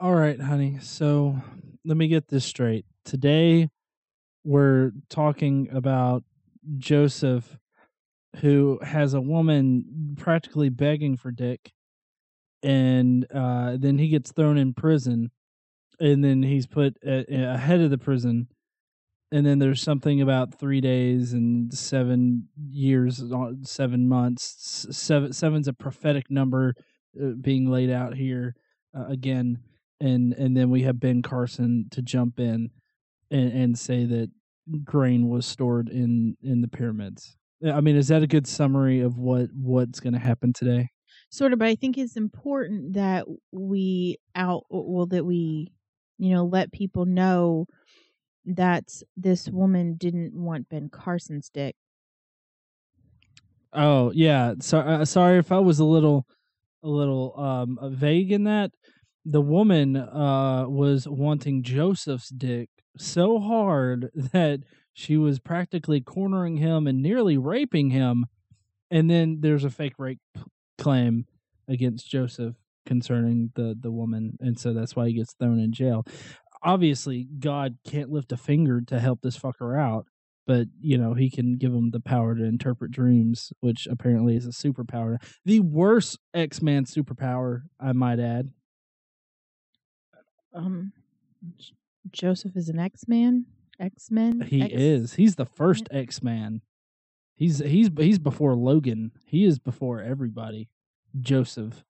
All right, honey. So let me get this straight. Today we're talking about Joseph who has a woman practically begging for dick and uh, then he gets thrown in prison and then he's put ahead of the prison and then there's something about three days and seven years uh, seven months seven seven's a prophetic number uh, being laid out here uh, again and and then we have ben carson to jump in and, and say that grain was stored in in the pyramids i mean is that a good summary of what what's going to happen today Sort of, but I think it's important that we out well that we, you know, let people know that this woman didn't want Ben Carson's dick. Oh yeah, so, uh, sorry if I was a little, a little um vague in that. The woman uh was wanting Joseph's dick so hard that she was practically cornering him and nearly raping him, and then there's a fake rape claim against Joseph concerning the the woman, and so that's why he gets thrown in jail. Obviously, God can't lift a finger to help this fucker out but you know he can give him the power to interpret dreams which apparently is a superpower the worst x-man superpower i might add Um, J- Joseph is an X man. X Men. he is he's the first x-man he's he's he's before logan he is before everybody joseph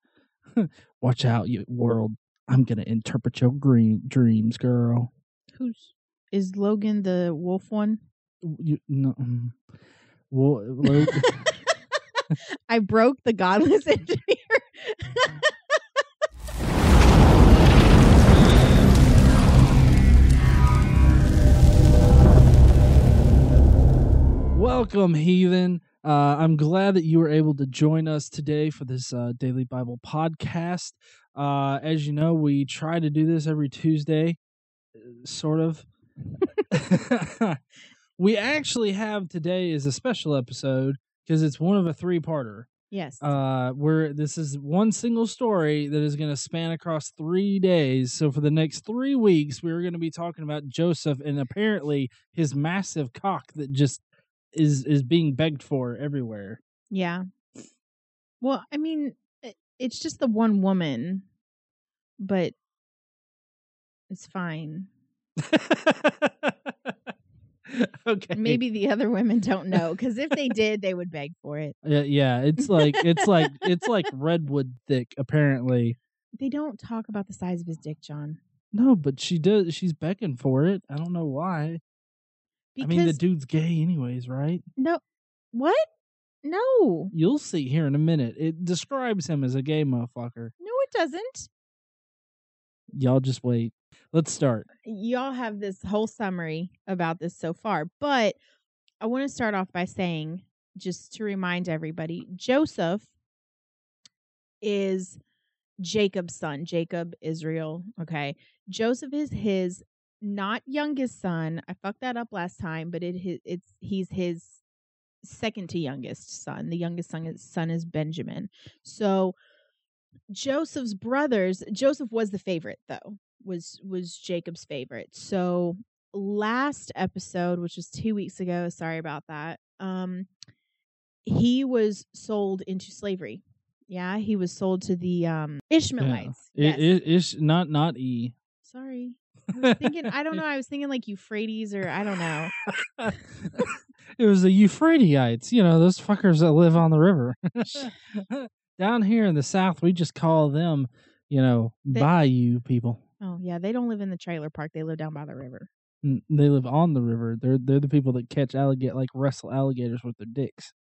watch out you world i'm gonna interpret your green dreams girl Who's is Logan the wolf one? you no mm. well Lo- I broke the godless engineer. Welcome, heathen. Uh, I'm glad that you were able to join us today for this uh, daily Bible podcast. Uh, as you know, we try to do this every Tuesday, uh, sort of. we actually have today is a special episode because it's one of a three-parter. yes. Uh, where this is one single story that is going to span across three days. So for the next three weeks, we're going to be talking about Joseph and apparently his massive cock that just is is being begged for everywhere. yeah. Well, I mean, it's just the one woman, but it's fine. okay, Maybe the other women don't know because if they did, they would beg for it. Yeah, yeah. It's like it's like it's like redwood thick. Apparently, They don't talk about the size of his dick, John. no, but she does. She's begging for it. I don't know why. Because I mean, the dude's gay, anyways, right? no, what? No, You'll see here in a minute. It describes him as a gay motherfucker. no, it doesn't. Y'all just wait. Let's start. y'all have this whole summary about this so far, but I want to start off by saying, just to remind everybody, Joseph is Jacob's son. Jacob, Israel. Okay. Joseph is his not youngest son. I fucked that up last time, but it it's he's his second to youngest son. The youngest son is, son is Benjamin. So Joseph's brothers, Joseph was the favorite though. Was was Jacob's favorite. So last episode, which was 2 weeks ago, sorry about that. Um he was sold into slavery. Yeah, he was sold to the um Ishmaelites. It, Yes. it, it's not not E. Sorry. I was thinking I don't know, I was thinking like Euphrates or I don't know. it was the Euphratites. You know those fuckers that live on the river. Down here in the south, we just call them, you know, They- bayou people. Oh, yeah, they don't live in the trailer park. They live down by the river. They live on the river. They're they're the people that catch alligator, like wrestle alligators with their dicks.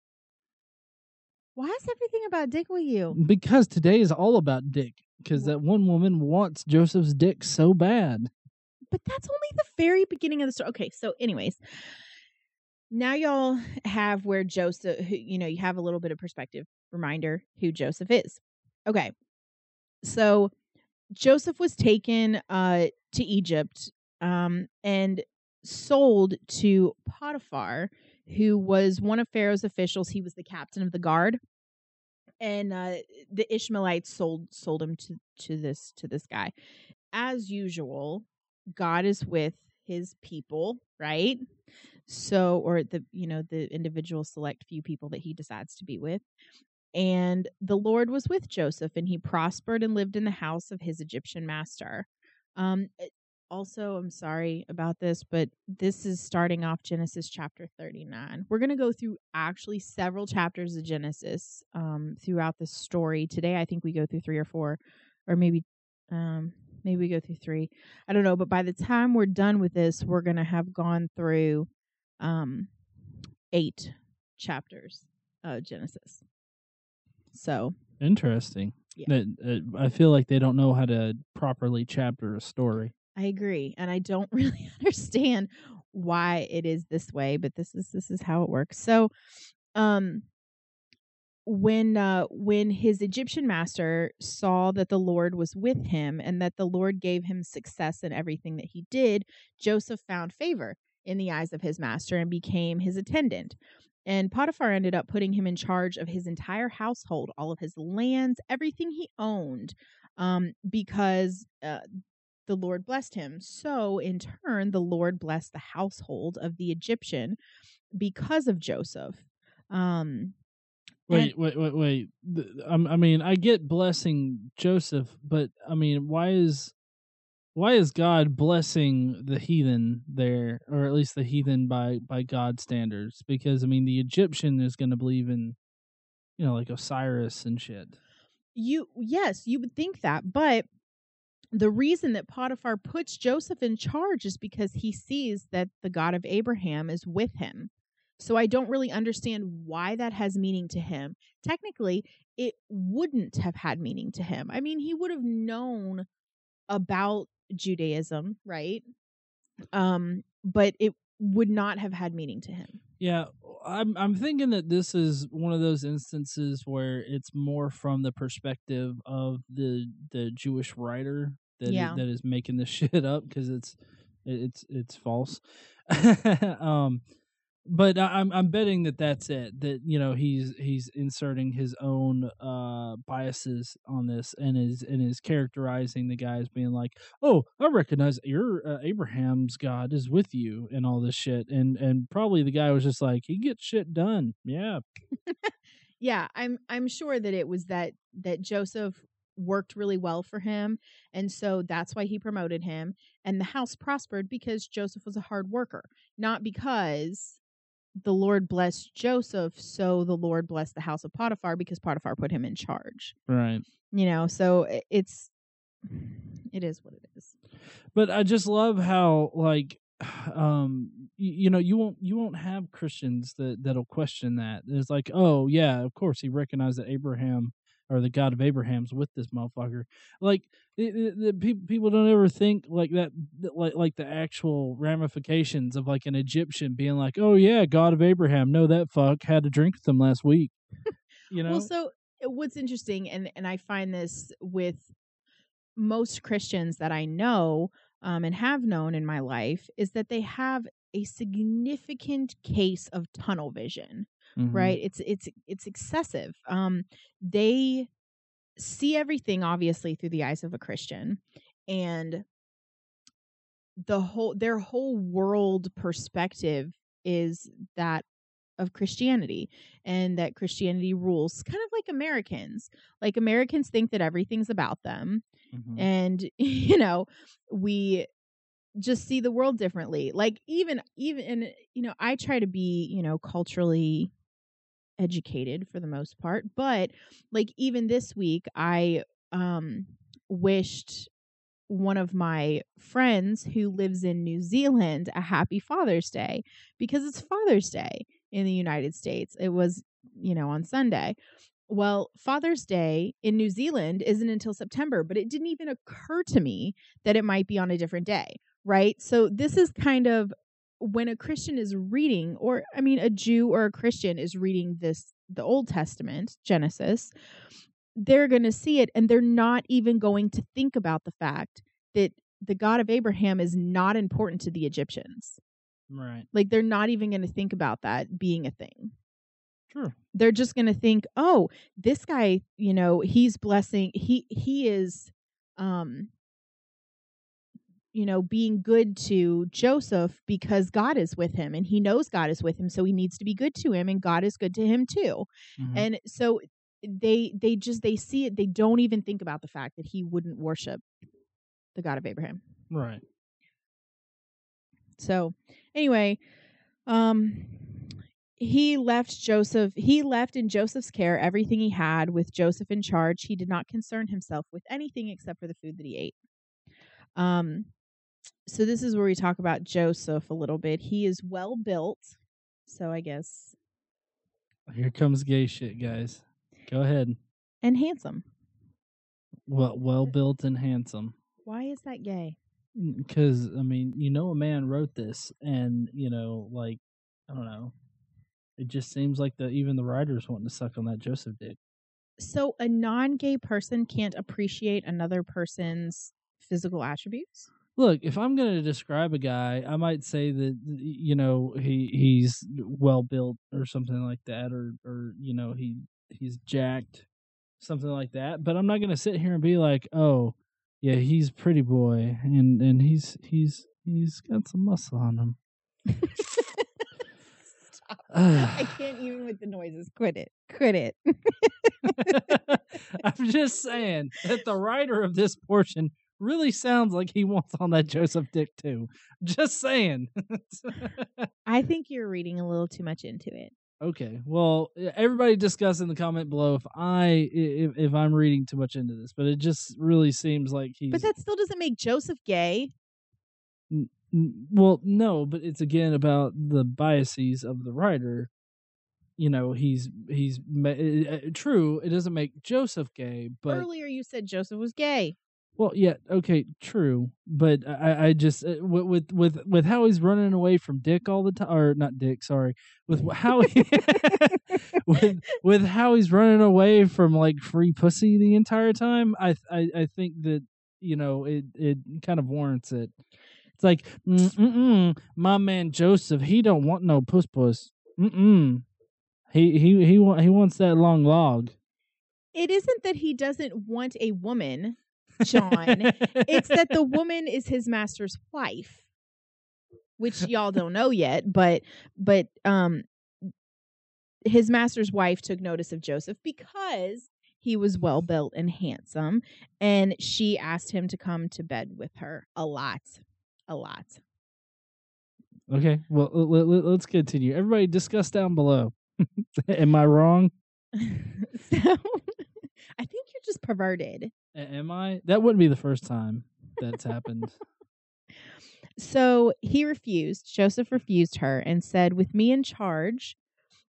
Why is everything about dick with you? Because today is all about dick. Because that one woman wants Joseph's dick so bad. But that's only the very beginning of the story. Okay, so anyways, now y'all have where Joseph, who, you know, you have a little bit of perspective reminder who Joseph is. Okay, so Joseph was taken uh, to Egypt um, and sold to Potiphar, who was one of Pharaoh's officials. He was the captain of the guard. and uh, the Ishmaelites sold sold him to to this to this guy. As usual, God is with his people, right? So, or the you know the individual select few people that he decides to be with. And the Lord was with Joseph, and he prospered and lived in the house of his Egyptian master. Um, also, I'm sorry about this, but this is starting off Genesis chapter 39. We're going to go through actually several chapters of Genesis um, throughout the story. Today, I think we go through three or four, or maybe. Um, maybe we go through three. I don't know, but by the time we're done with this, we're going to have gone through um, eight chapters of Genesis. So interesting. Yeah. I feel like they don't know how to properly chapter a story. I agree, and I don't really understand why it is this way, but this is this is how it works. So, um, when uh, when his Egyptian master saw that the Lord was with him and that the Lord gave him success in everything that he did, Joseph found favor in the eyes of his master and became his attendant. And Potiphar ended up putting him in charge of his entire household, all of his lands, everything he owned, um, because uh, the Lord blessed him. So, in turn, the Lord blessed the household of the Egyptian because of Joseph. Um, wait, wait, wait, wait. I mean, I get blessing Joseph, but I mean, why is why is God blessing the heathen there, or at least the heathen by by God's standards? Because I mean, the Egyptian is going to believe in, you know, like Osiris and shit. You yes, you would think that, but the reason that Potiphar puts Joseph in charge is because he sees that the God of Abraham is with him. So I don't really understand why that has meaning to him. Technically, it wouldn't have had meaning to him. I mean, he would have known about Judaism, right? Um, but it would not have had meaning to him. Yeah, I'm I'm thinking that this is one of those instances where it's more from the perspective of the the Jewish writer that yeah. is, that is making this shit up because it's it's it's false. um, but I'm I'm betting that that's it. That you know he's he's inserting his own uh biases on this and is and is characterizing the guy as being like, oh, I recognize your uh, Abraham's God is with you and all this shit, and and probably the guy was just like he gets shit done, yeah. yeah, I'm I'm sure that it was that that Joseph worked really well for him and so that's why he promoted him and the house prospered because Joseph was a hard worker not because the Lord blessed Joseph, so the Lord blessed the house of Potiphar because Potiphar put him in charge. Right. You know, so it's it is what it is. But I just love how like um you, you know you won't you won't have Christians that that'll question that. It's like, "Oh, yeah, of course he recognized that Abraham or the God of Abraham's with this motherfucker. Like the people don't ever think like that, like like the actual ramifications of like an Egyptian being like, "Oh yeah, God of Abraham, no that fuck had a drink with him last week." You know. well, so uh, what's interesting, and and I find this with most Christians that I know um, and have known in my life is that they have a significant case of tunnel vision mm-hmm. right it's it's it's excessive um they see everything obviously through the eyes of a christian and the whole their whole world perspective is that of Christianity and that Christianity rules kind of like Americans. Like Americans think that everything's about them. Mm-hmm. And you know, we just see the world differently. Like even even and you know, I try to be, you know, culturally educated for the most part but like even this week i um wished one of my friends who lives in New Zealand a happy Father's Day because it's Father's Day in the United States. It was, you know, on Sunday. Well, Father's Day in New Zealand isn't until September, but it didn't even occur to me that it might be on a different day, right? So this is kind of when a Christian is reading, or I mean, a Jew or a Christian is reading this, the Old Testament, Genesis, they're going to see it and they're not even going to think about the fact that the God of Abraham is not important to the Egyptians. Right. Like they're not even going to think about that being a thing. True. they're just going to think, "Oh, this guy, you know, he's blessing he he is um you know, being good to Joseph because God is with him and he knows God is with him, so he needs to be good to him and God is good to him too." Mhm. And so they they just they see it they don't even think about the fact that he wouldn't worship the God of Abraham. right. So anyway, um he left Joseph he left in Joseph's care everything he had with Joseph in charge. He did not concern himself with anything except for the food that he ate. Um so this is where we talk about Joseph a little bit. He is well built. So I guess Here comes gay shit, guys. Go ahead. and handsome. Well, well built and handsome. Why is that gay? Mm, because I mean, you know, a man wrote this, and you know, like I don't know. It just seems like the even the writers wanting to suck on that Joseph dick. So a non-gay person can't appreciate another person's physical attributes? Look, if I'm going to describe a guy, I might say that you know he he's well built or something like that, or or you know he he's jacked, something like that. But I'm not going to sit here and be like, oh, yeah, he's pretty boy, and and he's he's he's got some muscle on him. Stop. I can't even with the noises. Quit it. Quit it. I'm just saying that the writer of this portion really sounds like he wants on that Joseph dick too. Just saying. I think you're reading a little too much into it. okay. Well, everybody discuss in the comment below if I if, if I'm reading too much into this, but it just really seems like he's But that still doesn't make Joseph gay. N- well, no, but it's again about the biases of the writer. You know, he's he's ma- uh, true. It doesn't make Joseph gay, but Earlier you said Joseph was gay. Well, yeah, okay, true, but I, I just uh, with, with with how he's running away from Dick all the time, or not Dick, sorry, with how he, with with how he's running away from like free pussy the entire time. I I I think that you know it it kind of warrants it. It's like, mm mm, my man Joseph, he don't want no puss puss. Mm mm. He he he he wants that long log. It isn't that he doesn't want a woman, John. it's that the woman is his master's wife. Which y'all don't know yet, but but um his master's wife took notice of Joseph because he was well built and handsome and she asked him to come to bed with her a lot. A lot. Okay, well let, let, let's continue. Everybody discuss down below. Am I wrong? so I think you're just perverted. Am I? That wouldn't be the first time that's happened. So he refused. Joseph refused her and said, With me in charge,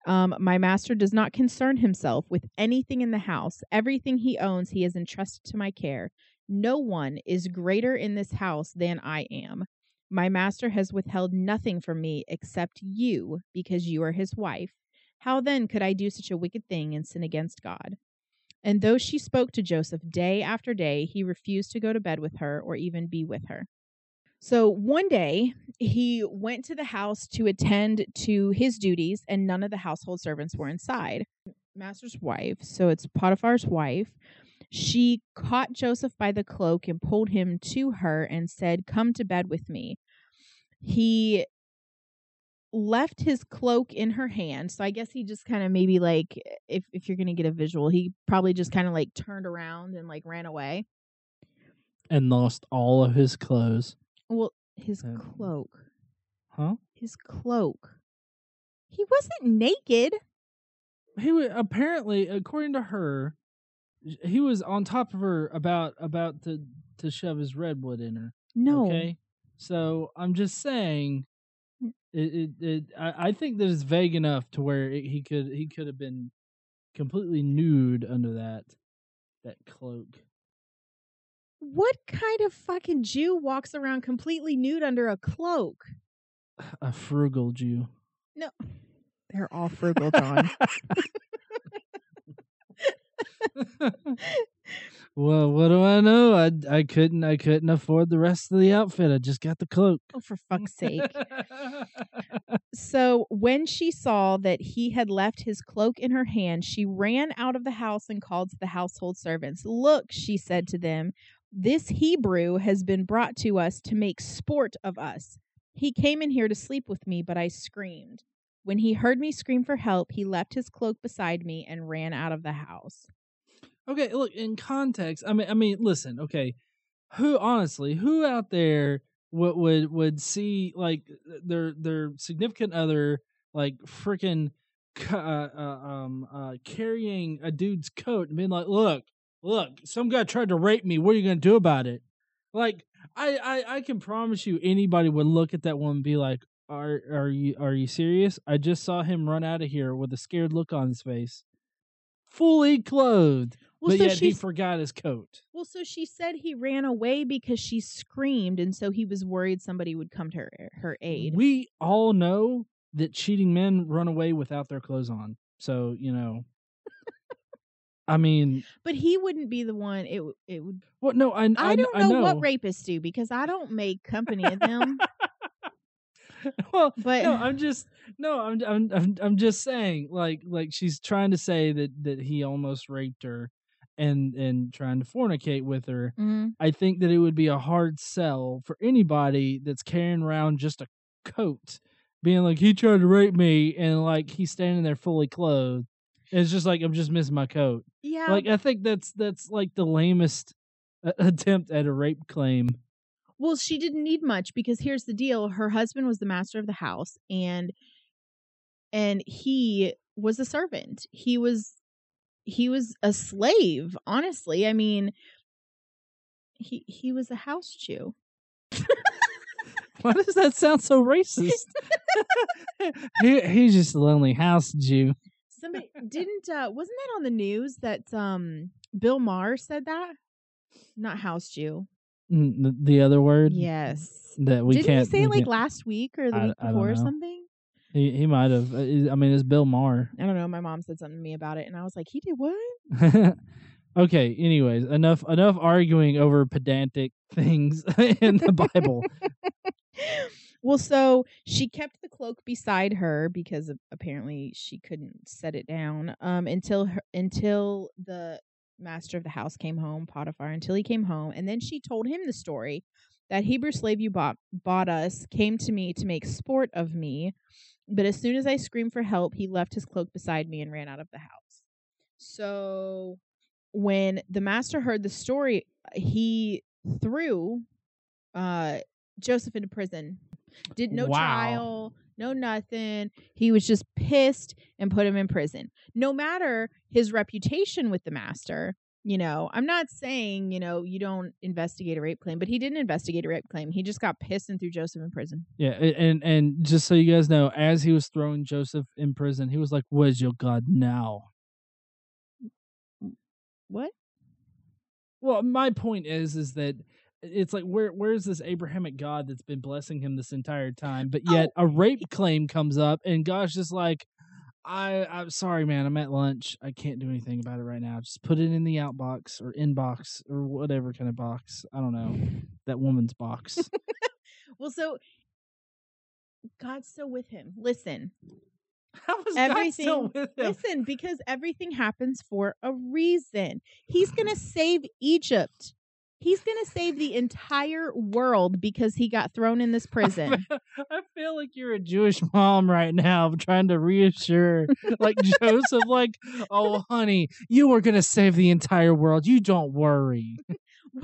um, my master does not concern himself with anything in the house. Everything he owns, he has entrusted to my care. No one is greater in this house than I am. My master has withheld nothing from me except you, because you are his wife. How then could I do such a wicked thing and sin against God? And though she spoke to Joseph day after day, he refused to go to bed with her or even be with her. So one day he went to the house to attend to his duties, and none of the household servants were inside. Master's wife, so it's Potiphar's wife, she caught Joseph by the cloak and pulled him to her and said, Come to bed with me. He left his cloak in her hand. So I guess he just kind of maybe like if if you're gonna get a visual, he probably just kind of like turned around and like ran away. and lost all of his clothes. Well, his Um, cloak. Huh? his cloak. He wasn't naked. He was apparently, according to her, he was on top of her about about to to shove his redwood in her. No. Okay, so I'm just saying, it it, it I, I think that it's vague enough to where it, he could he could have been completely nude under that that cloak. What kind of fucking Jew walks around completely nude under a cloak? A frugal Jew. No. They're all frugal, John. Well, what do I know? I I couldn't I couldn't afford the rest of the outfit. I just got the cloak. Oh, for fuck's sake. So when she saw that he had left his cloak in her hand, she ran out of the house and called to the household servants. Look, she said to them, this Hebrew has been brought to us to make sport of us. He came in here to sleep with me, but I screamed. When he heard me scream for help, he left his cloak beside me and ran out of the house. Okay, look, in context, I mean I mean, listen, okay. Who honestly, who out there would would would see like their their significant other like freaking uh, uh, um uh carrying a dude's coat and being like, "Look, look, some guy tried to rape me. What are you to do about it?" Like I, I I can promise you anybody would look at that woman and be like, "Are are you are you serious? I just saw him run out of here with a scared look on his face." Fully clothed Well, but so yet he forgot his coat. well, so she said he ran away because she screamed, and so he was worried somebody would come to her, eh, her aid. We all know that cheating men run away without their clothes on. So you know, I mean, but he wouldn't be the one. It it would. what? No, I, I, I, don't I know, know what rapists do because I don't make company of them. well, But no, I'm just no, I'm, I'm I'm I'm just saying, like like she's trying to say that that he almost raped her, and and trying to fornicate with her. Mhm. I think that it would be a hard sell for anybody that's carrying around just a coat, being like he tried to rape me, and like he's standing there fully clothed. And it's just like I'm just missing my coat. yeah, Like I think that's that's like the lamest attempt at a rape claim. Well, she didn't need much because here's the deal. Her husband was the master of the house and and he was a servant. He was he was a slave, honestly. I mean, he he was a house Jew. Why does that sound so racist? he, he's just a lonely house Jew. Somebody didn't uh wasn't that on the news that um Bill Maher said that? Not house Jew. The, the other word Yes. that we Didn't can't. he say it like can't- last week or the I- week before or something? He he might have. Uh, I mean, it's Bill Maher. I don't know. My mom said something to me about it and I was like, he did what? okay. Anyways, enough enough arguing over pedantic things in the Bible. well, so she kept the cloak beside her because apparently she couldn't set it down um, until her, until the master of the house came home, Potiphar, until he came home, and then she told him the story that Hebrew slave you bought bought us came to me to make sport of me, but as soon as I screamed for help, he left his cloak beside me and ran out of the house. So when the master heard the story, he threw uh Joseph into prison. Did no Wow. trial, no nothing. He was just pissed and put him in prison. No matter his reputation with the master, you know, I'm not saying, you know, you don't investigate a rape claim, but he didn't investigate a rape claim. He just got pissed and threw Joseph in prison. Yeah, and and just so you guys know, as he was throwing Joseph in prison, he was like, "What is your God now?" What? Well, my point is, is that it's like where where's this Abrahamic God that's been blessing him this entire time, but yet oh, a rape claim comes up, and God's just like, I I'm sorry, man, I'm at lunch, I can't do anything about it right now. Just put it in the outbox or inbox or whatever kind of box. I don't know that woman's box. Well, so God's still with him. Listen, How is God still with him? Listen, because everything happens for a reason. He's going to save Egypt. He's going to save the entire world because he got thrown in this prison. I feel like you're a Jewish mom right now, trying to reassure like Joseph, like, oh, honey, you are gonna save the entire world. You don't worry.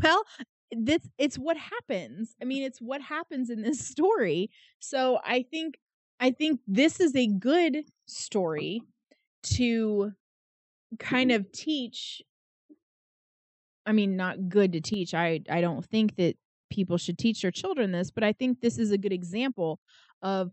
well, this it's what happens. I mean, it's what happens in this story. So, I think I think this is a good story to kind of teach I mean, not good to teach. I I don't think that people should teach their children this, but I think this is a good example of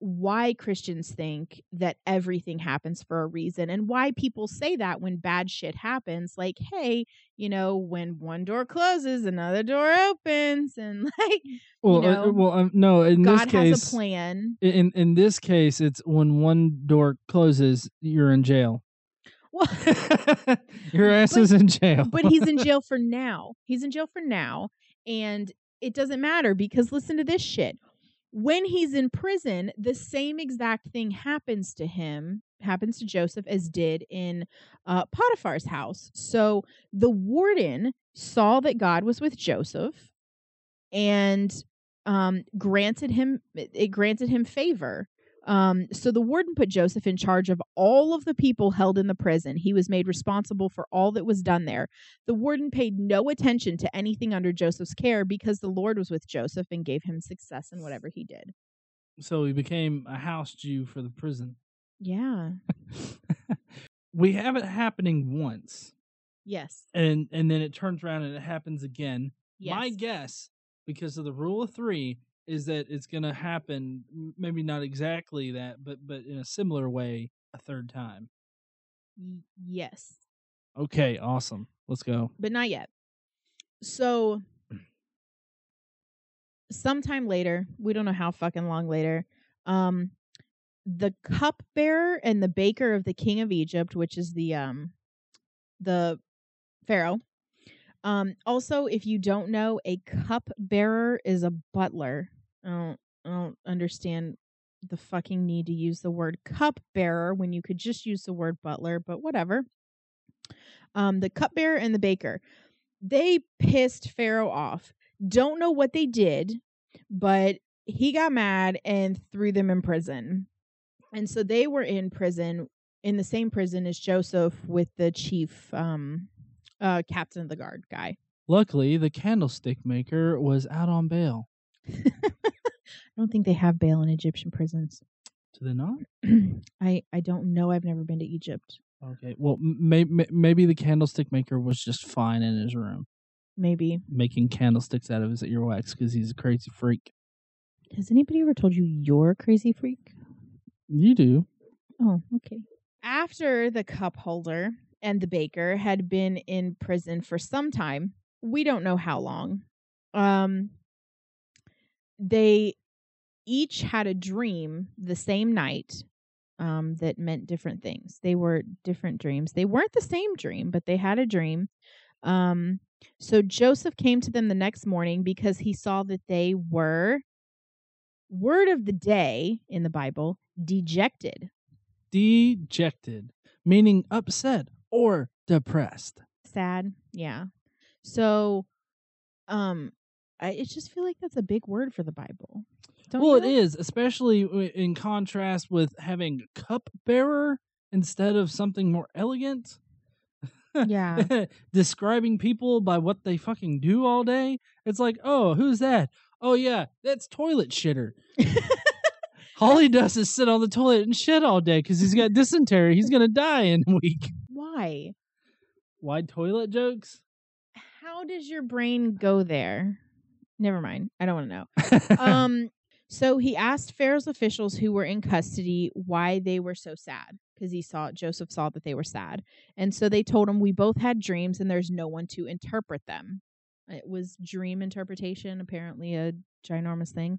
why Christians think that everything happens for a reason and why people say that when bad shit happens like hey you know when one door closes another door opens and like Well, uh, know, well, um, no. In God this case, has a plan in in this case, it's when one door closes, you're in jail. Well, Your ass But- is in jail. but he's in jail for now. He's in jail for now, and it doesn't matter because listen to this shit. When he's in prison, the same exact thing happens to him, happens to Joseph as did in uh, Potiphar's house. So the warden saw that God was with Joseph and um, granted him it granted him favor. Um, so the warden put Joseph in charge of all of the people held in the prison. He was made responsible for all that was done there. The warden paid no attention to anything under Joseph's care because the Lord was with Joseph and gave him success in whatever he did. so he became a house Jew for the prison. Yeah. we have it happening once, Yes. and and then it turns around and it happens again. Yes. My guess, because of the rule of three, is that it's going to happen. Maybe not exactly that, but but in a similar way a third time. Yes. Okay, awesome. Let's go. but not yet. So sometime later, we don't know how fucking long later, um the cupbearer and the baker of the king of Egypt, which is the um the pharaoh. Um also if you don't know, a cupbearer is a butler. I don't I don't understand the fucking need to use the word cupbearer when you could just use the word butler, but whatever. Um the cupbearer and the baker they pissed Pharaoh off. Don't know what they did, but he got mad and threw them in prison. And so they were in prison in the same prison as Joseph with the chief um uh captain of the guard guy. Luckily, the candlestick maker was out on bail. I don't think they have bail in Egyptian prisons. Do they not? I I don't know. I've never been to Egypt. Okay. Well, maybe maybe the candlestick maker was just fine in his room Maybe. making candlesticks out of his earwax because he's a crazy freak. Has anybody ever told you you're a crazy freak? You do. Oh, okay. After the cup holder and the baker had been in prison for some time, we don't know how long. Um they each had a dream the same night um that meant different things. They were different dreams. They weren't the same dream, but they had a dream. Um so Joseph came to them the next morning because he saw that they were word of the day in the Bible, dejected. Dejected, meaning upset or depressed. sad yeah so um i it just feel like that's a big word for the bible Don't well, it know? is, especially in contrast with having cup bearer instead of something more elegant. yeah Describing people by what they fucking do all day. It's like, oh, who's that? Oh yeah, that's toilet shitter. All he does is sit on the toilet and shit all day because he's got dysentery. He's gonna die in a week. why Why toilet jokes? how does your brain go there never mind i don't want to know um so he asked pharaoh's officials who were in custody why they were so sad because he saw joseph saw that they were sad and so they told him we both had dreams and there's no one to interpret them it was dream interpretation apparently a ginormous thing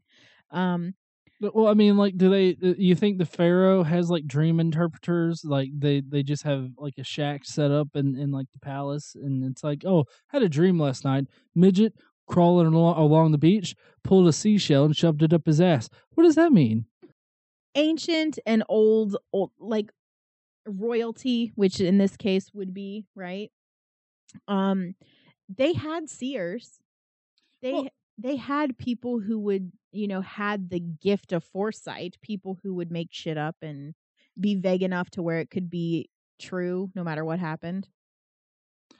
um Well, I mean, like, do they? uh, You think the pharaoh has like dream interpreters? Like, they they just have like a shack set up in in like the palace, and it's like, oh, had a dream last night. Midget crawling along, along the beach, pulled a seashell and shoved it up his ass. What does that mean? ancient and old old like royalty which in this case would be right um they had seers they Well- they had people who would you know had the gift of foresight people who would make shit up and be vague enough to where it could be true no matter what happened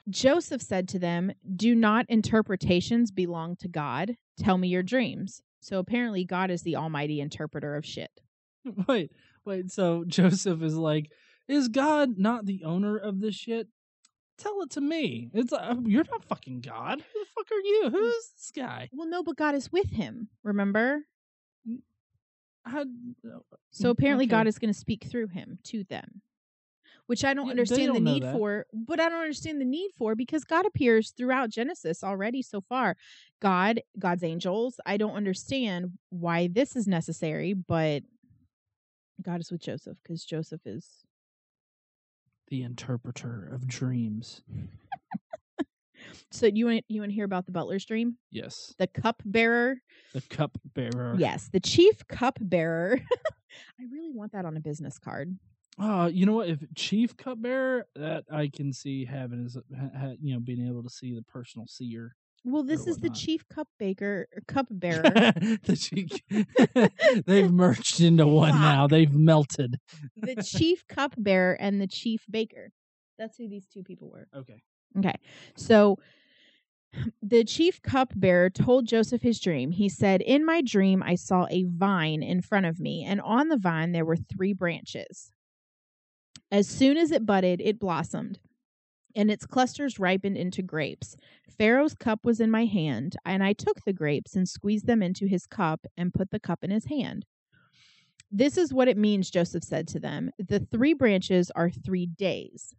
joseph said to them do not interpretations belong to god tell me your dreams so apparently god is the almighty interpreter of shit wait, wait. So Joseph is like, is God not the owner of this shit? Tell it to me. It's like, you're not fucking God. Who the fuck are you? Who's this guy? Well, no, but God is with him. Remember? I, So Mm, apparently, God is going to speak through him to them, which I don't Yeah, understand the don't know need for. But I don't understand the need for because God appears throughout Genesis already so far. God, God's angels. I don't understand why this is necessary, but God is with Joseph because Joseph is the interpreter of dreams. So you want you want to hear about the butler's dream? Yes, The cupbearer. the cupbearer. Yes, the chief cupbearer. I really want that on a business card. Uh, you know what? If chief cupbearer, that I can see having is ha- ha- you know being able to see the personal seer. Well, this is the chief cup baker or cupbearer. the chief, they've merged into one now. They've melted. the chief cupbearer and the chief baker. That's who these two people were. Okay. Okay. So the chief cupbearer told Joseph his dream. He said, In my dream, I saw a vine in front of me, and on the vine there were three branches. As soon as it budded, it blossomed, and its clusters ripened into grapes. Pharaoh's cup was in my hand, and I took the grapes and squeezed them into his cup and put the cup in his hand. This is what it means, Joseph said to them. The three branches are three days.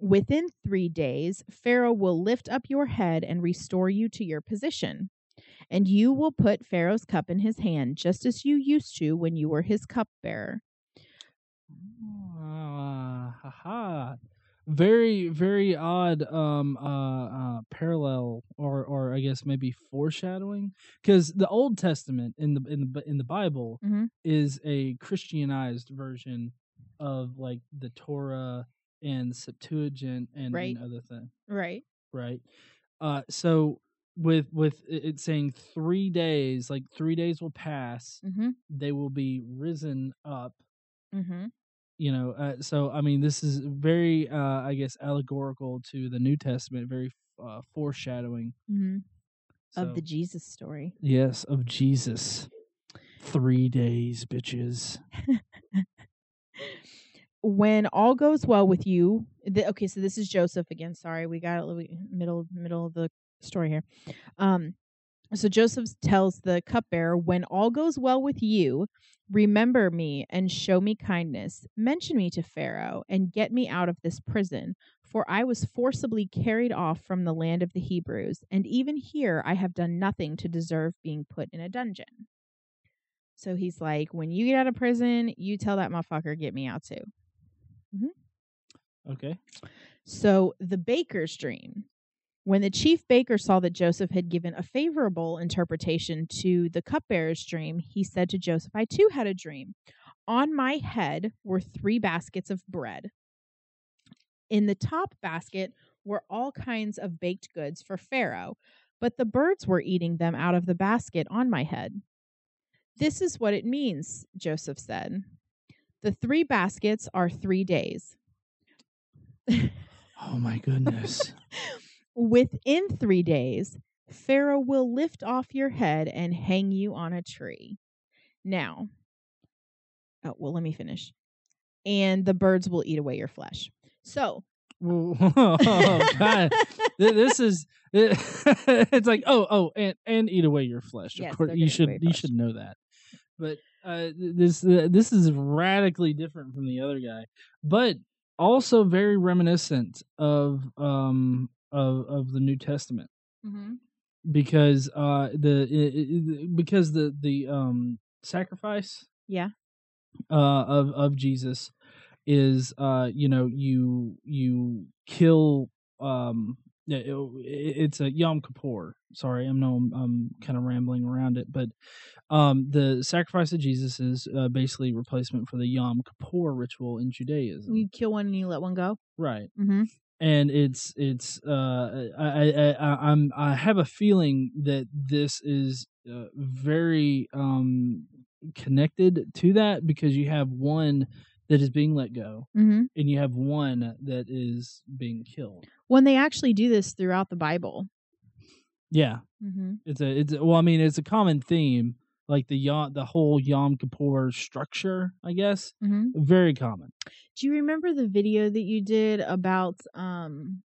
Within three days, Pharaoh will lift up your head and restore you to your position. And you will put Pharaoh's cup in his hand, just as you used to when you were his cupbearer. Ah, ha, ha. Very, very odd um uh, uh parallel or or I guess maybe foreshadowing because the Old Testament in the in the in the Bible Mhm. is a Christianized version of like the Torah and Septuagint and, Right. and other thing Right. right? Uh so with with it saying 3 days like 3 days will pass Mm-hmm. they will be risen up Mm-hmm. You know uh, so i mean this is very uh i guess allegorical to the new testament very uh, foreshadowing Mm-hmm. Of the Jesus story. yes of jesus three days bitches when all goes well with you the, okay so this is joseph again sorry we got a little middle middle of the story here um so joseph tells the cupbearer when all goes well with you remember me and show me kindness mention me to pharaoh and get me out of this prison for i was forcibly carried off from the land of the hebrews and even here i have done nothing to deserve being put in a dungeon so he's like when you get out of prison you tell that motherfucker get me out too Mm-hmm. okay So the baker's dream. When the chief baker saw that Joseph had given a favorable interpretation to the cupbearer's dream, he said to Joseph, I too had a dream. On my head were three baskets of bread. In the top basket were all kinds of baked goods for Pharaoh, but the birds were eating them out of the basket on my head. This is what it means, Joseph said. The three baskets are three days. oh my goodness Within three days, Pharaoh will lift off your head and hang you on a tree. Now, oh, well, let me finish. And the birds will eat away your flesh. So, oh god this is it's like oh oh and and eat away your flesh Yes, of course you should you should know that but uh this uh, this is radically different from the other guy but also very reminiscent of um of of the new testament because uh the i- i- because the the um sacrifice yeah. uh of of Jesus is uh you know you you kill um it, it's a Yom Kippur. Sorry, I'm no I'm kind of rambling around it, but um the sacrifice of Jesus is uh, basically replacement for the Yom Kippur ritual in Judaism. You kill one and you let one go. right Mm-hmm. And it's it's uh I I, I I'm I have a feeling that this is uh, very um connected to that because you have one that is being let go Mm-hmm. and you have one that is being killed. When they actually do this throughout the Bible. Yeah, Mm-hmm. it's a it's a- well I mean it's a common theme like the yom the whole Yom Kippur structure I guess Mm-hmm. very common. Do you remember the video that you did about um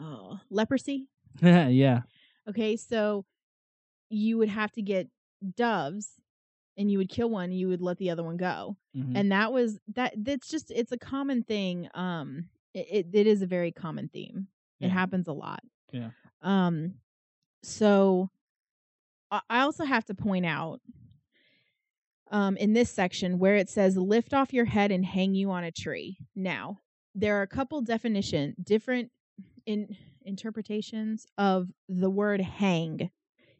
oh, leprosy? yeah. Okay, so you would have to get doves and you would kill one and you would let the other one go. Mhm. And that was that that's just it's a common thing. Um it, it, it is a very common theme. It happens a lot. Yeah. Um so I also have to point out um, in this section where it says lift off your head and hang you on a tree. Now, there are a couple definition different in interpretations of the word hang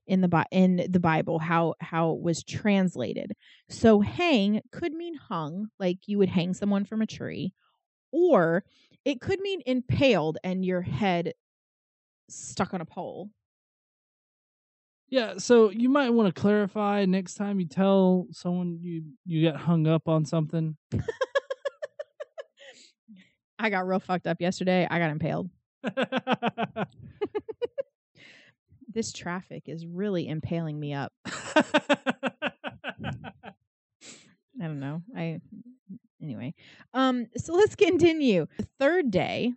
in the in the Bible how how it was translated. So hang could mean hung, like you would hang someone from a tree, or it could mean impaled and your head stuck on a pole. Yeah, so you might want to clarify next time you tell someone you you got hung up on something. I got real fucked up yesterday. I got impaled. This traffic is really impaling me up. I don't know. I anyway. Um so let's continue. The third day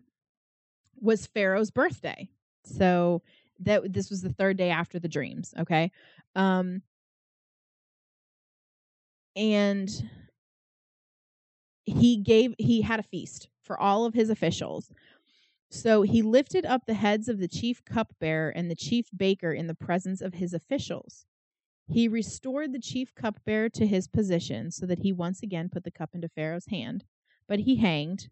was Pharaoh's birthday. So that this was the third day after the dreams, okay? Um and he gave he had a feast for all of his officials. So he lifted up the heads of the chief cupbearer and the chief baker in the presence of his officials. He restored the chief cupbearer to his position so that he once again put the cup into Pharaoh's hand, but he hanged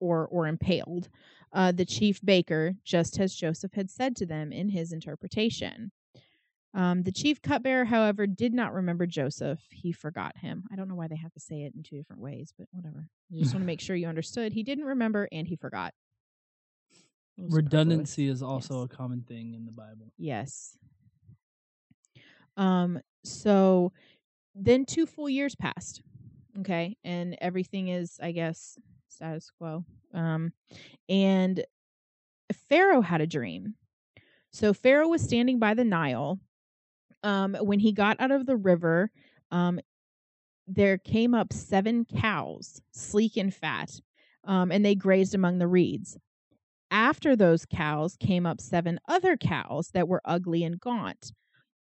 or or impaled uh, the chief baker just as Joseph had said to them in his interpretation. Um, the chief cupbearer, however, did not remember Joseph. He forgot him. I don't know why they have to say it in two different ways, but whatever. I just want to make sure you understood. He didn't remember and he forgot. Redundancy is also Yes. a common thing in the Bible. Yes. Um, so then two full years passed. Okay. And everything is, I guess, status quo. Um, and Pharaoh had a dream. So Pharaoh was standing by the Nile. Um, when he got out of the river, um, there came up seven cows, sleek and fat, um, and they grazed among the reeds. After those cows came up seven other cows that were ugly and gaunt.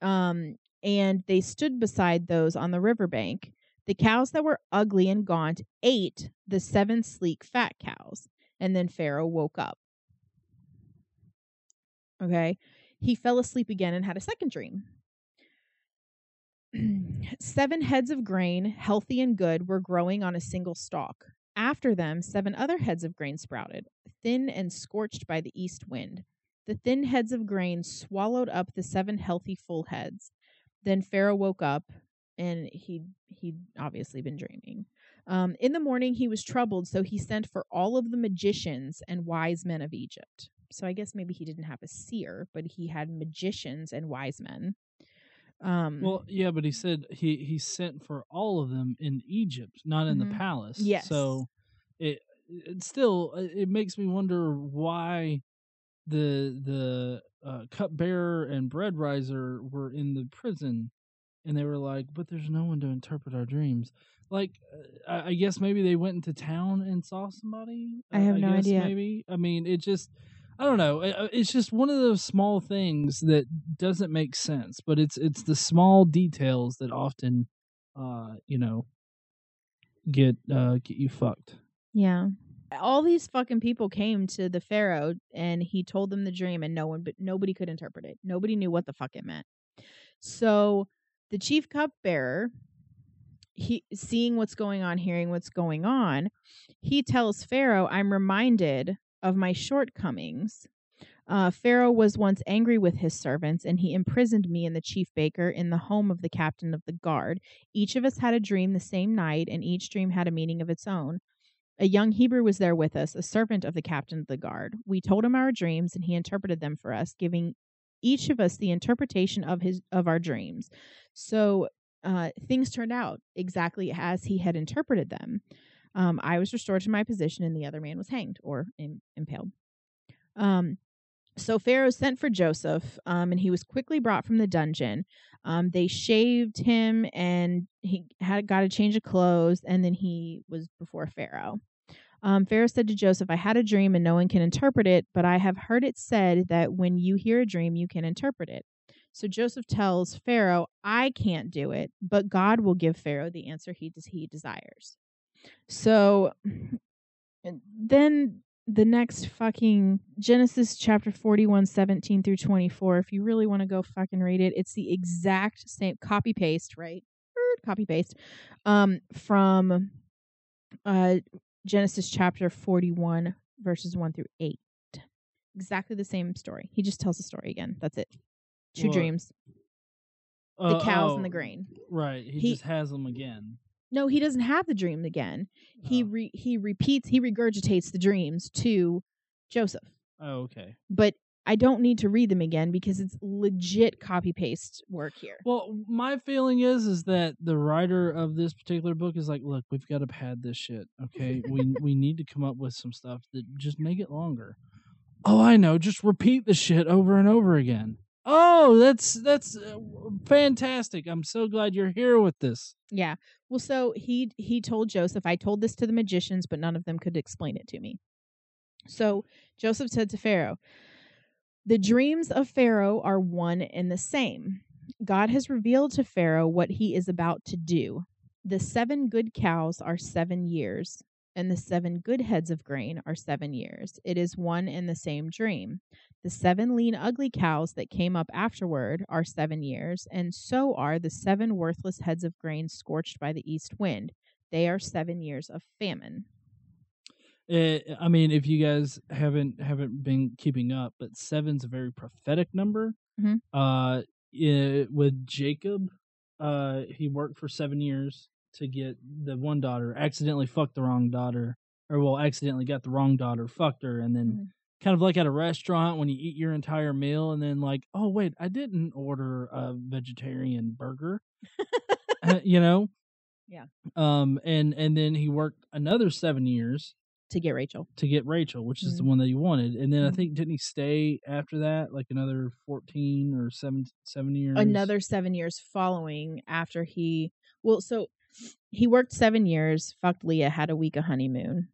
Um, and they stood beside those on the riverbank. The cows that were ugly and gaunt ate the seven sleek fat cows. And then Pharaoh woke up. Okay. He fell asleep again and had a second dream. seven heads of grain, healthy and good, were growing on a single stalk. After them, seven other heads of grain sprouted, thin and scorched by the east wind. The thin heads of grain swallowed up the seven healthy full heads. Then Pharaoh woke up, and he he'd obviously been dreaming. Um, in the morning, he was troubled, so he sent for all of the magicians and wise men of Egypt. So I guess maybe he didn't have a seer, but he had magicians and wise men. Um, Well, yeah, but he said he he sent for all of them in Egypt, not in Mhm. the palace. Yes. So it it still uh, it makes me wonder why the the uh, cupbearer and bread riser were in the prison, and they were like, "But there's no one to interpret our dreams." Like, uh, I, I guess maybe they went into town and saw somebody. I have no guess idea. Maybe I mean it just. I don't know. Uh, It's just one of those small things that doesn't make sense, but it's it's the small details that often, uh, you know, get uh get you fucked. Yeah. All these fucking people came to the pharaoh and he told them the dream and no one but nobody could interpret it. Nobody knew what the fuck it meant. So the chief cupbearer he seeing what's going on, hearing what's going on, he tells Pharaoh, I'm reminded of my shortcomings. Uh, Pharaoh was once angry with his servants, and he imprisoned me and the chief baker in the home of the captain of the guard. Each of us had a dream the same night, and each dream had a meaning of its own. A young Hebrew was there with us, a servant of the captain of the guard. We told him our dreams, and he interpreted them for us, giving each of us the interpretation of his of our dreams. So uh, things turned out exactly as he had interpreted them. Um, I was restored to my position, and the other man was hanged or im- impaled. Um, so Pharaoh sent for Joseph, um, and he was quickly brought from the dungeon. Um, they shaved him, and he had got a change of clothes, and then he was before Pharaoh. Um, Pharaoh said to Joseph, I had a dream and no one can interpret it, but I have heard it said that when you hear a dream, you can interpret it. So Joseph tells Pharaoh, I can't do it, but God will give Pharaoh the answer he, des- he desires. So then the next fucking Genesis chapter 41, 17 through 24, if you really want to go fucking read it, it's the exact same copy paste, right? Copy paste um from uh Genesis chapter 41 verses 1 through 8. Exactly the same story. He just tells the story again. That's it. Two What? dreams. The Uh, cows and oh, the grain. Right. He, He- just has them again. No, he doesn't have the dream again. He Oh. re- he repeats, he regurgitates the dreams to Joseph. Oh, okay. But I don't need to read them again because it's legit copy paste work here. Well, my feeling is is that the writer of this particular book is like, look, we've got to pad this shit. Okay, we we need to come up with some stuff that just make it longer. Oh, I know. Just repeat the shit over and over again. Oh, that's that's uh, fantastic. I'm so glad you're here with this. Yeah. Well, so he he told Joseph, I told this to the magicians, but none of them could explain it to me. So Joseph said to Pharaoh, The dreams of Pharaoh are one and the same. God has revealed to Pharaoh what he is about to do. The seven good cows are seven years, and the seven good heads of grain are seven years. It is one and the same dream. The seven lean, ugly cows that came up afterward are seven years, and so are the seven worthless heads of grain scorched by the east wind. They are seven years of famine. Uh, I mean, if you guys haven't haven't been keeping up, but seven's a very prophetic number. Mhm. Uh, eh, with Jacob, uh, he worked for seven years to get the one daughter. Accidentally fucked the wrong daughter, or well, accidentally got the wrong daughter, fucked her, and then Mhm. kind of like at a restaurant when you eat your entire meal, and then like, oh wait, I didn't order a vegetarian burger. Uh, you know. Yeah. Um, and and then he worked another seven years To get Rachel. to get Rachel, which is the Mhm. one that he wanted. And then I Mhm. think didn't he stay after that, like another fourteen or seven seven years? Another seven years following after he well, so he worked seven years, fucked Leah, had a week of honeymoon,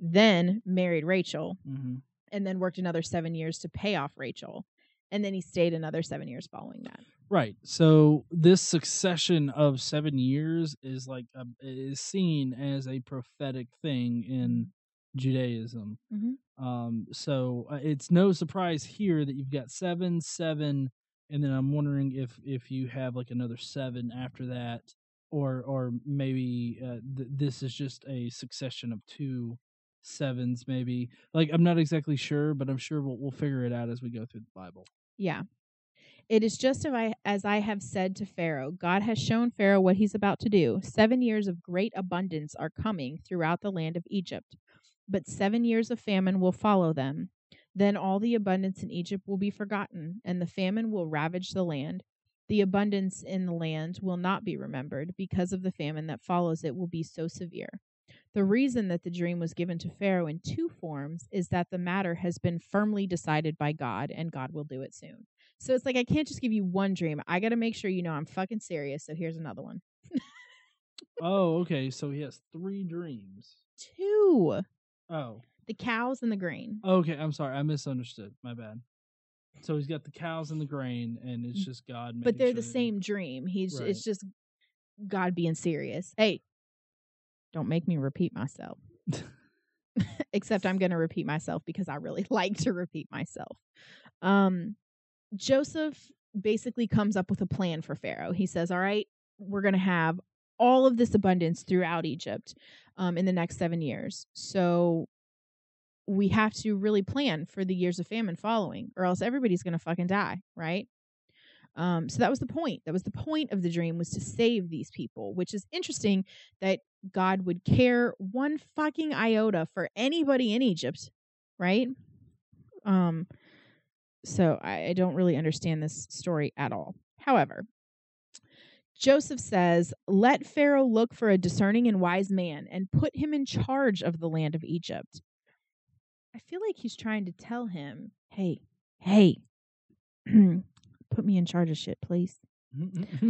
then married Rachel, hmm and then worked another seven years to pay off Rachel. And then he stayed another seven years following that. Right. So this succession of seven years is like a, is seen as a prophetic thing in Judaism. Mhm. Um, so uh, it's no surprise here that you've got seven, seven, and then I'm wondering if if you have like another seven after that, or or maybe uh, th- this is just a succession of two sevens, maybe. Like I'm not exactly sure, but I'm sure we'll we'll figure it out as we go through the Bible. Yeah. It is just as I, as I have said to Pharaoh, God has shown Pharaoh what he's about to do. Seven years of great abundance are coming throughout the land of Egypt, but seven years of famine will follow them. Then all the abundance in Egypt will be forgotten, and the famine will ravage the land. The abundance in the land will not be remembered, because of the famine that follows it will be so severe. The reason that the dream was given to Pharaoh in two forms is that the matter has been firmly decided by God, and God will do it soon. So it's like I can't just give you one dream. I got to make sure you know I'm fucking serious. So here's another one. Oh, okay. So he has three dreams. Two. Oh, The cows and the grain. okay. I'm sorry. I misunderstood. My bad. So he's got the cows and the grain, and it's just God. But they're sure the he- same dream. He's Right. it's just God being serious. Hey, don't make me repeat myself. Except I'm going to repeat myself because I really like to repeat myself. Um Joseph basically comes up with a plan for Pharaoh. He says, "All right, we're going to have all of this abundance throughout Egypt um, in the next 7 years. So we have to really plan for the years of famine following or else everybody's going to fucking die, right? Um, so that was the point. That was the point of the dream was to save these people, which is interesting that God would care one fucking iota for anybody in Egypt, right? Um, so I, I don't really understand this story at all. However, Joseph says, Let Pharaoh look for a discerning and wise man and put him in charge of the land of Egypt. I feel like he's trying to tell him, Hey, hey, put me in charge of shit, please.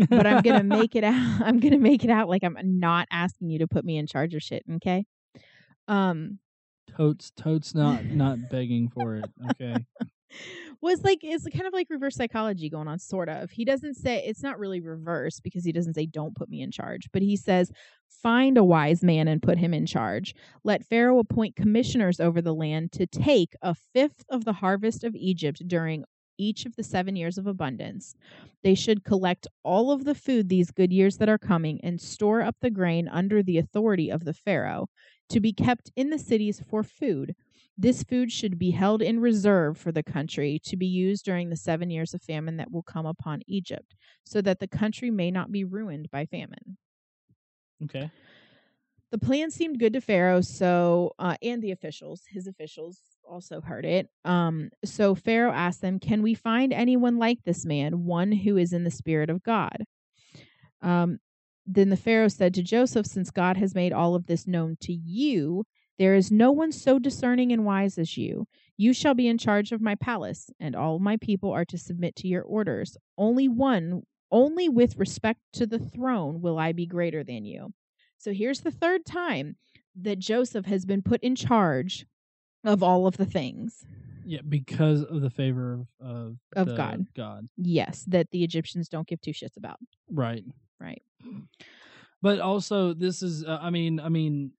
But I'm gonna make it out. I'm gonna make it out like I'm not asking you to put me in charge of shit. Okay. Um, totes totes not not begging for it. Okay. Was like it's kind of like reverse psychology going on sort of he doesn't say it's not really reverse because he doesn't say don't put me in charge but he says find a wise man and put him in charge let pharaoh appoint commissioners over the land to take a fifth of the harvest of egypt during each of the seven years of abundance. They should collect all of the food these good years that are coming and store up the grain under the authority of the Pharaoh to be kept in the cities for food. This food should be held in reserve for the country to be used during the seven years of famine that will come upon Egypt, so that the country may not be ruined by famine. Okay. The plan seemed good to Pharaoh, so uh, and the officials, his officials also heard it. Um, so Pharaoh asked them, "Can we find anyone like this man, one who is in the spirit of God?" Um, then the Pharaoh said to Joseph, "Since God has made all of this known to you, there is no one so discerning and wise as you. You shall be in charge of my palace, and all my people are to submit to your orders. Only one, only with respect to the throne, will I be greater than you." So here's the third time that Joseph has been put in charge of all of the things. Yeah, because of the favor of of, Of God. God. Yes, that the Egyptians don't give two shits about. Right. Right. But also, this is, uh, I mean, I mean,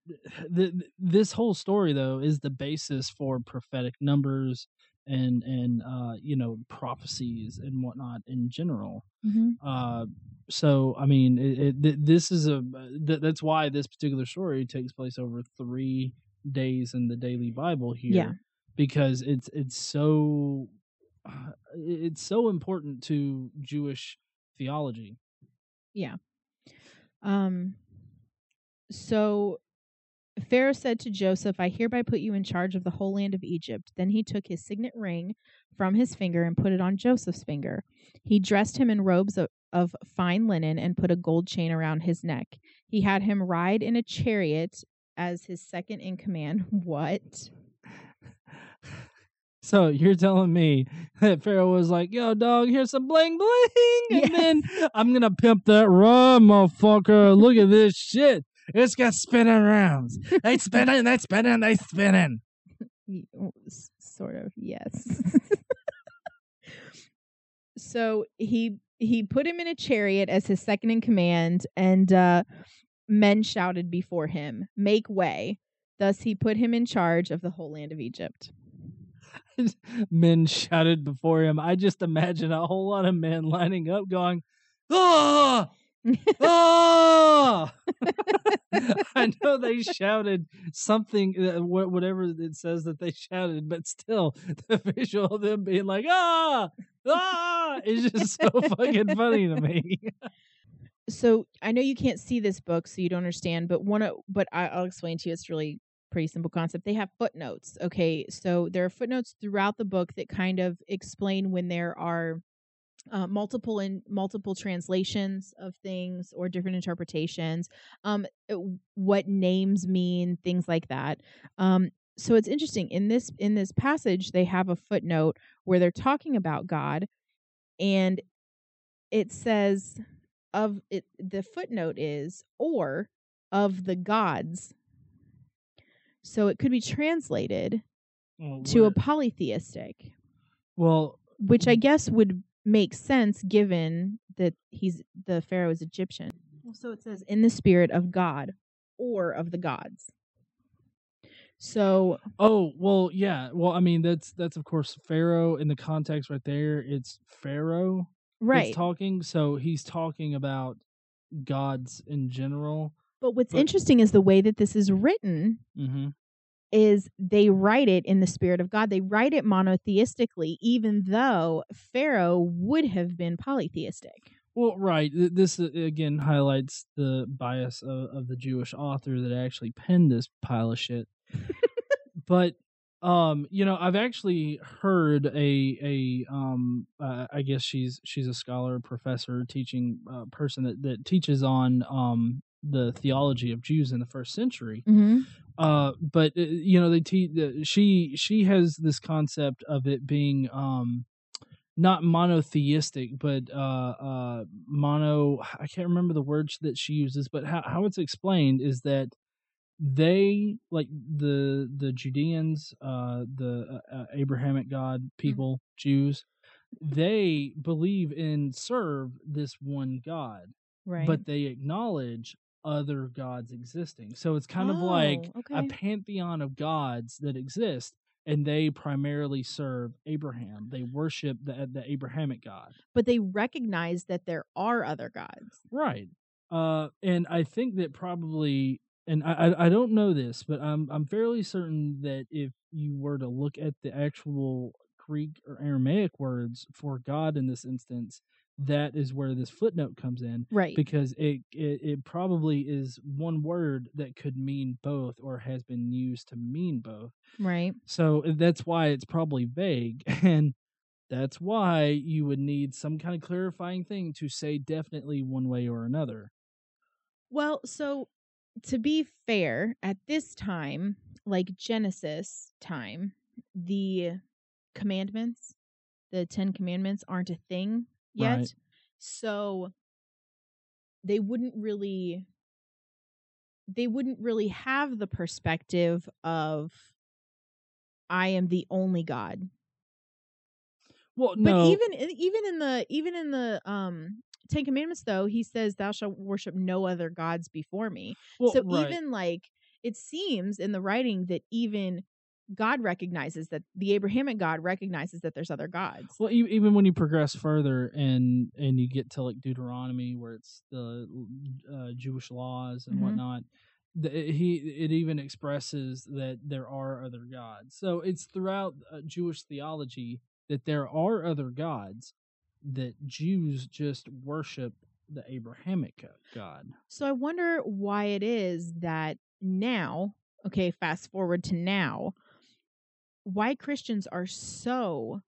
th- th- this whole story though is the basis for prophetic numbers and and uh, you know prophecies and whatnot in general. Mm-hmm. Uh, so I mean, it, it, th- this is a th- that's why this particular story takes place over three days in the daily Bible here. Yeah. because it's it's so uh, it's so important to Jewish theology. Um, so Pharaoh said to Joseph, I hereby put you in charge of the whole land of Egypt. Then he took his signet ring from his finger and put it on Joseph's finger. He dressed him in robes of, of fine linen and put a gold chain around his neck. He had him ride in a chariot as his second in command. What? So you're telling me that Pharaoh was like, "Yo, dog, here's some bling bling," and Yes. then I'm gonna pimp that run, motherfucker. Look at this shit. It's got spinning rounds. They spinning, they spinning, they spinning. Sort of, yes. so he he put him in a chariot as his second in command, and uh, men shouted before him, "Make way!" Thus he put him in charge of the whole land of Egypt. Men shouted before him. I just imagine a whole lot of men lining up, going, "Ah, ah!" I know they shouted something, uh, whatever it says that they shouted, but still, the visual of them being like, "Ah, ah!" is just so fucking funny to me. so I know you can't see this book, so you don't understand. But one, of, but I, I'll explain to you. It's really pretty simple concept. They have footnotes. Okay, so there are footnotes throughout the book that kind of explain when there are uh, multiple and multiple translations of things or different interpretations. Um, uh, what names mean, things like that. Um, so it's interesting in this in this passage they have a footnote where they're talking about God, and it says of it the footnote is or of the gods so it could be translated Well, to a polytheistic well, which i guess would make sense given that he's the pharaoh is egyptian so it says in the spirit of god or of the gods so Oh well, yeah. Well, I mean that's that's of course Pharaoh in the context right there. It's Pharaoh right talking, so he's talking about gods in general. But what's but- interesting is the way that this is written Mm-hmm. is they write it in the spirit of God. They write it monotheistically, even though Pharaoh would have been polytheistic. Well, right. This uh, again highlights the bias of, of the Jewish author that actually penned this pile of shit. but um, you know, I've actually heard a a um, uh, I guess she's she's a scholar, professor, teaching uh, person that that teaches on um the theology of Jews in the first century. Mm-hmm. uh but uh, you know they teach she she has this concept of it being um not monotheistic but uh uh mono i can't remember the words that she uses but how, how it's explained is that they like the the judeans uh the uh, uh, abrahamic god people jews they believe and serve this one god Right. but they acknowledge other gods existing. So it's kind of like Oh, a pantheon of gods that exist, and they primarily serve Abraham. They worship the the Abrahamic God. But they recognize that there are other gods. Right. Uh, and I think that probably, and I, I I don't know this, but I'm I'm fairly certain that if you were to look at the actual Greek or Aramaic words for God in this instance, that is where this footnote comes in Right. because it, it it probably is one word that could mean both or has been used to mean both. right. So uh, that's why it's probably vague and that's why you would need some kind of clarifying thing to say definitely one way or another. Well, so to be fair, at this time, like Genesis time, the commandments, the 10 commandments aren't a thing yet. Right. So they wouldn't really they wouldn't really have the perspective of I am the only God. Well, But no, even even in the even in the um Ten Commandments though, he says thou shalt worship no other gods before me. well, so right. even like it seems in the writing that even God recognizes that the Abrahamic God recognizes that there's other gods. Well, e- even when you progress further and and you get to like Deuteronomy, where it's the uh, Jewish laws and Mhm. whatnot, the, he it even expresses that there are other gods. So it's throughout uh, Jewish theology that there are other gods that Jews just worship the Abrahamic God. So I wonder why it is that now, okay, fast forward to now, why Christians are so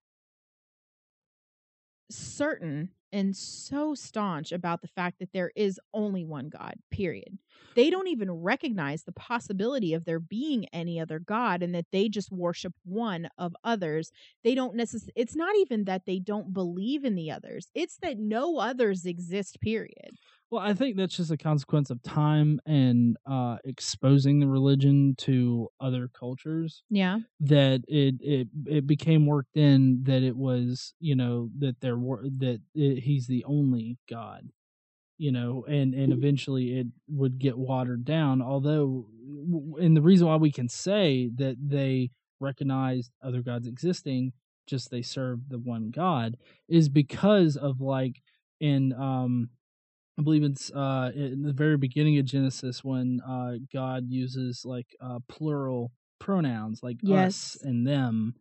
certain and so staunch about the fact that there is only one God, period. They don't even recognize the possibility of there being any other God and that they just worship one of others. They don't necessarily, it's not even that they don't believe in the others, it's that no others exist, period. Well, I think that's just a consequence of time and uh, exposing the religion to other cultures. Yeah. that it it it became worked in that it was you know that there were that it, he's the only god you know and and eventually it would get watered down although and the reason why we can say that they recognized other gods existing just they served the one god is because of like in um I believe it's uh in the very beginning of Genesis when uh God uses like uh plural pronouns like us and them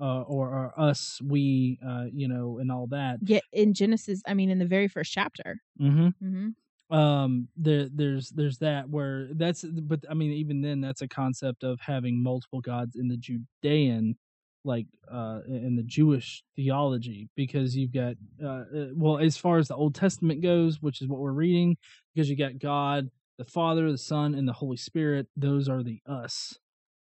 uh or, or us we uh you know and all that Yeah, in Genesis, I mean, in the very first chapter. mm-hmm. Mm-hmm. um there there's there's that where that's but i mean even then that's a concept of having multiple gods in the judean like uh in the jewish theology because you've got uh uh, well as far as the old testament goes which is what we're reading because you got god the father the son and the holy spirit those are the us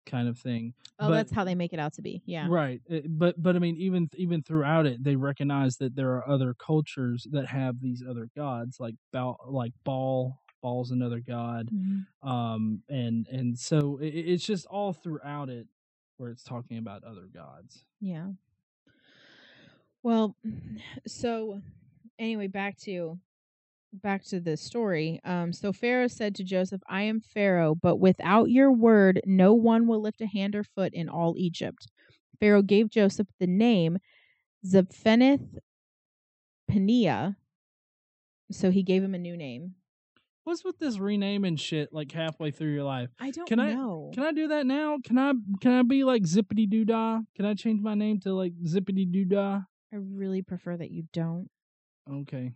kind of thing Oh, But- that's how they make it out to be. Yeah. Right. Uh, But but I mean even even throughout it they recognize that there are other cultures that have these other gods like Baal, like Baal Baal's another god Mhm. um and and so it, it's just all throughout it where it's talking about other gods. Yeah. Well, so anyway, back to back to the story. Um, so Pharaoh said to Joseph, I am Pharaoh, but without your word, no one will lift a hand or foot in all Egypt. Pharaoh gave Joseph the name Zaphenath Paneah. So he gave him a new name. What's with this renaming shit like halfway through your life? I don't Can I- know. Can I do that now? Can I can I be like Zippity Doo Dah? Can I change my name to like Zippity Doo Dah? I really prefer that you don't. Okay.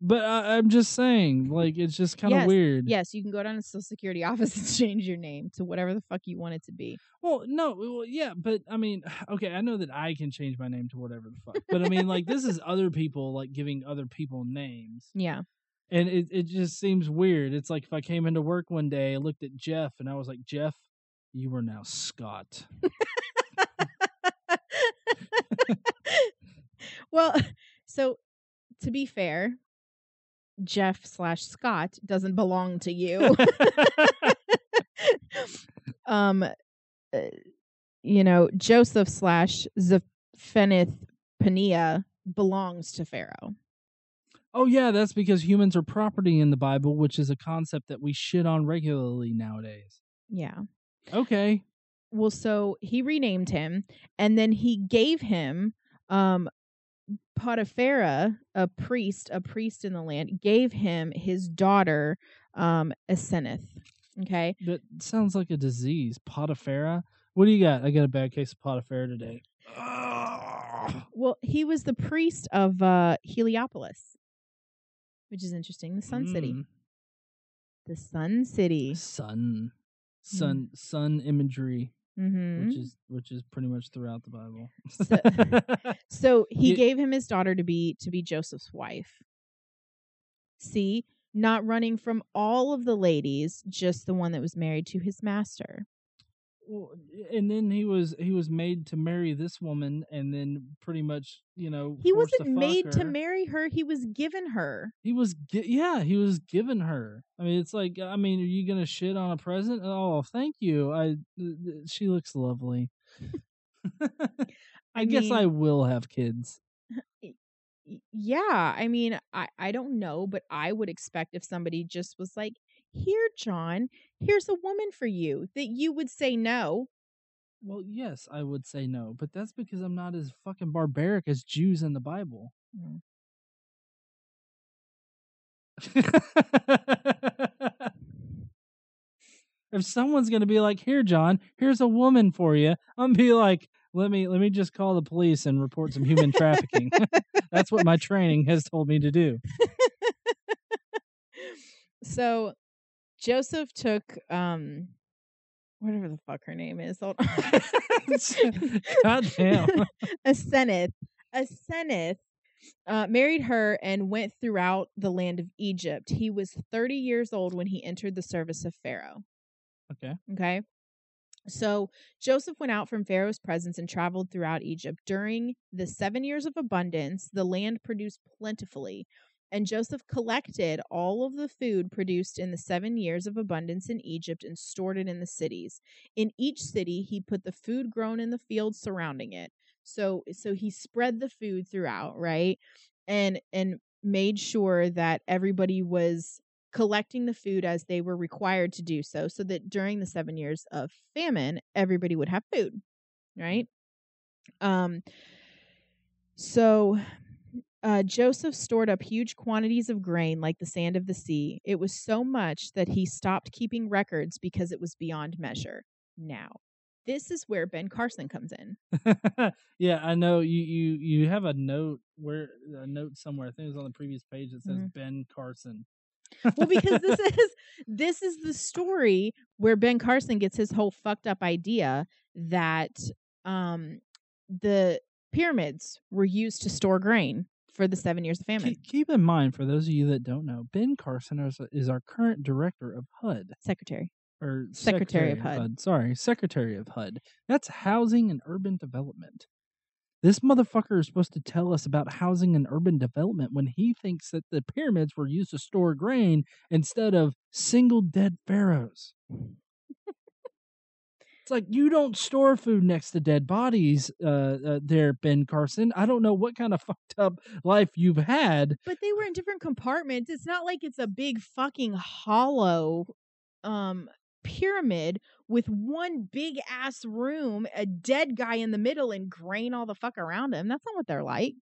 But I, I'm just saying, like, it's just kind of Yes, weird. Yes, you can go down to Social Security office and change your name to whatever the fuck you want it to be. Well, no, well, yeah, but I mean, okay, I know that I can change my name to whatever the fuck, but I mean, like, this is other people like giving other people names, Yeah. And it it just seems weird. It's like if I came into work one day, I looked at Jeff, and I was like, Jeff, you are now Scott. well, so to be fair, Jeff slash Scott doesn't belong to you. um, uh, you know, Joseph slash Zaphenath Paneah belongs to Pharaoh. Oh yeah, that's because humans are property in the Bible, which is a concept that we shit on regularly nowadays. Yeah. Okay, well, so he renamed him, and then he gave him um Potiphera, a priest, a priest in the land, gave him his daughter, um, Aseneth. Okay. That sounds like a disease. Potiphera. What do you got? I got a bad case of Potiphera today. Well, he was the priest of uh Heliopolis, which is interesting. The Sun City. Mm. The Sun City. Sun. Sun sun imagery, Mm-hmm. which is which is pretty much throughout the Bible. So- So he gave him his daughter to be to be Joseph's wife. See, not running from all of the ladies, just the one that was married to his master. Well, and then he was he was made to marry this woman, and then pretty much you know He wasn't made to marry her, he was given her. He was gi- yeah, he was given her. I mean, it's like I mean, are you gonna shit on a present? Oh, thank you. I she looks lovely. I, guess I will have kids. Yeah, I mean, I I don't know, but I would expect if somebody just was like, "Here, John, here's a woman for you," that you would say no. Well, yes, I would say no, but that's because I'm not as fucking barbaric as Jews in the Bible. Mm. if someone's gonna be like, "Here, John, here's a woman for you," I'm be like, "Let me let me just call the police and report some human trafficking." That's what my training has told me to do. So Joseph took um whatever the fuck her name is. Hold on. God damn. Aseneth. Aseneth uh, married her and went throughout the land of Egypt. He was 30 years old when he entered the service of Pharaoh. Okay. Okay. So Joseph went out from Pharaoh's presence and traveled throughout Egypt. During the seven years of abundance, the land produced plentifully. And Joseph collected all of the food produced in the seven years of abundance in Egypt and stored it in the cities. In each city, he put the food grown in the fields surrounding it. So, so he spread the food throughout, right? And and made sure that everybody was collecting the food as they were required to do so, so that during the seven years of famine, everybody would have food, right? Um, so uh, Joseph stored up huge quantities of grain like the sand of the sea. It was so much that he stopped keeping records because it was beyond measure. Now, this is where Ben Carson comes in. yeah, I know you you you have a note where a note somewhere. I think it was on the previous page that says Mhm. Ben Carson. Well, because this is this is the story where Ben Carson gets his whole fucked up idea that um the pyramids were used to store grain for the seven years of famine. Keep, keep in mind, for those of you that don't know, Ben Carson is, is our current director of HUD Secretary. or Secretary of HUD. Sorry, Secretary of HUD. That's Housing and Urban Development. This motherfucker is supposed to tell us about housing and urban development when he thinks that the pyramids were used to store grain instead of single dead pharaohs. It's like you don't store food next to dead bodies, uh, uh, there, Ben Carson. I don't know what kind of fucked up life you've had. But they were in different compartments. It's not like it's a big fucking hollow um pyramid with one big ass room, a dead guy in the middle and grain all the fuck around him. That's not what they're like.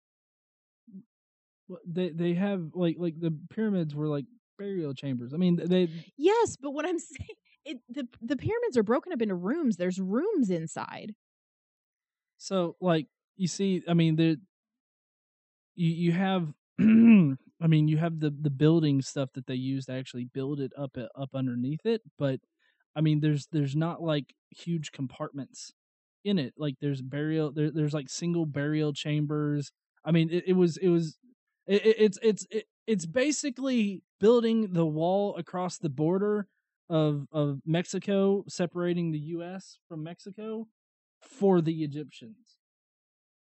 Well, They they have like like the pyramids were like burial chambers. I mean, they Yes, but what I'm saying it the the pyramids are broken up into rooms. There's rooms inside. So like you see, I mean the you you have I mean you have the the building stuff that they use to actually build it up uh, up underneath it, but I mean there's there's not like huge compartments in it. Like there's burial there, there's like single burial chambers. I mean it, it was it was it, it- it's it's it, it's basically building the wall across the border of of Mexico separating the US from Mexico for the Egyptians.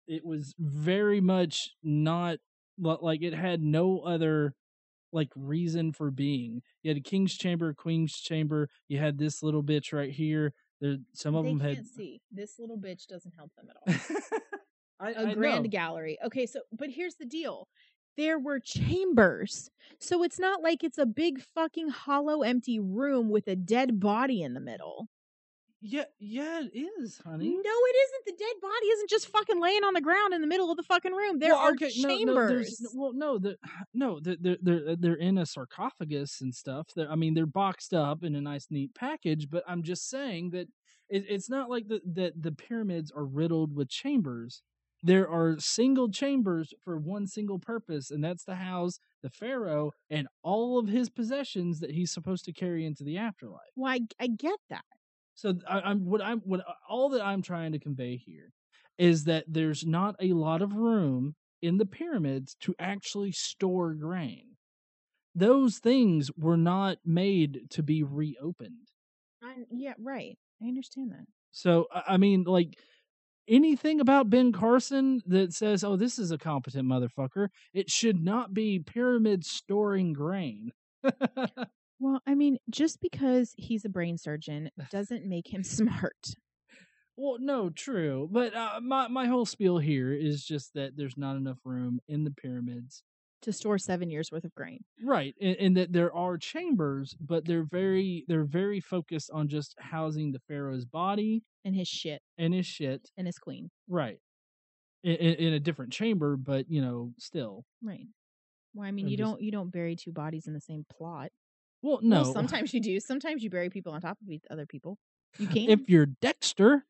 It was very much not like it had no other like reason for being. You had a king's chamber, queen's chamber. You had this little bitch right here. There, some of they them can't had. see. This little bitch doesn't help them at all. I, a I grand know. gallery. Okay, so but here's the deal. There were chambers. So it's not like it's a big fucking hollow empty room with a dead body in the middle. Yeah, yeah, it is, honey. No, it isn't. The dead body isn't just fucking laying on the ground in the middle of the fucking room. There Well, are okay, no, chambers. no, there's, n- well, no, the, no, they're, they're they're uh, they're in a sarcophagus and stuff. They're, I mean, they're boxed up in a nice, neat package. But I'm just saying that it, it's not like the, that the pyramids are riddled with chambers. There are single chambers for one single purpose, and that's to house the pharaoh and all of his possessions that he's supposed to carry into the afterlife. well, I, I get that. So I, I'm what I'm what all that I'm trying to convey here is that there's not a lot of room in the pyramids to actually store grain. Those things were not made to be reopened. I, yeah, right. I understand that. So I mean, like anything about Ben Carson that says, "Oh, this is a competent motherfucker," it should not be pyramid storing grain. Well, I mean, just because he's a brain surgeon doesn't make him smart. Well, no, true, but uh, my my whole spiel here is just that there's not enough room in the pyramids, to store seven years worth of grain. right? And, and that there are chambers, but they're very they're very focused on just housing the pharaoh's body And his shit and his shit, and his queen. right? In, in, in a different chamber, but you know, still. Right. Well, I mean, I'm you just- don't you don't bury two bodies in the same plot. Well, no. Well, sometimes you do. Sometimes you bury people on top of each other people. You can't if you're Dexter,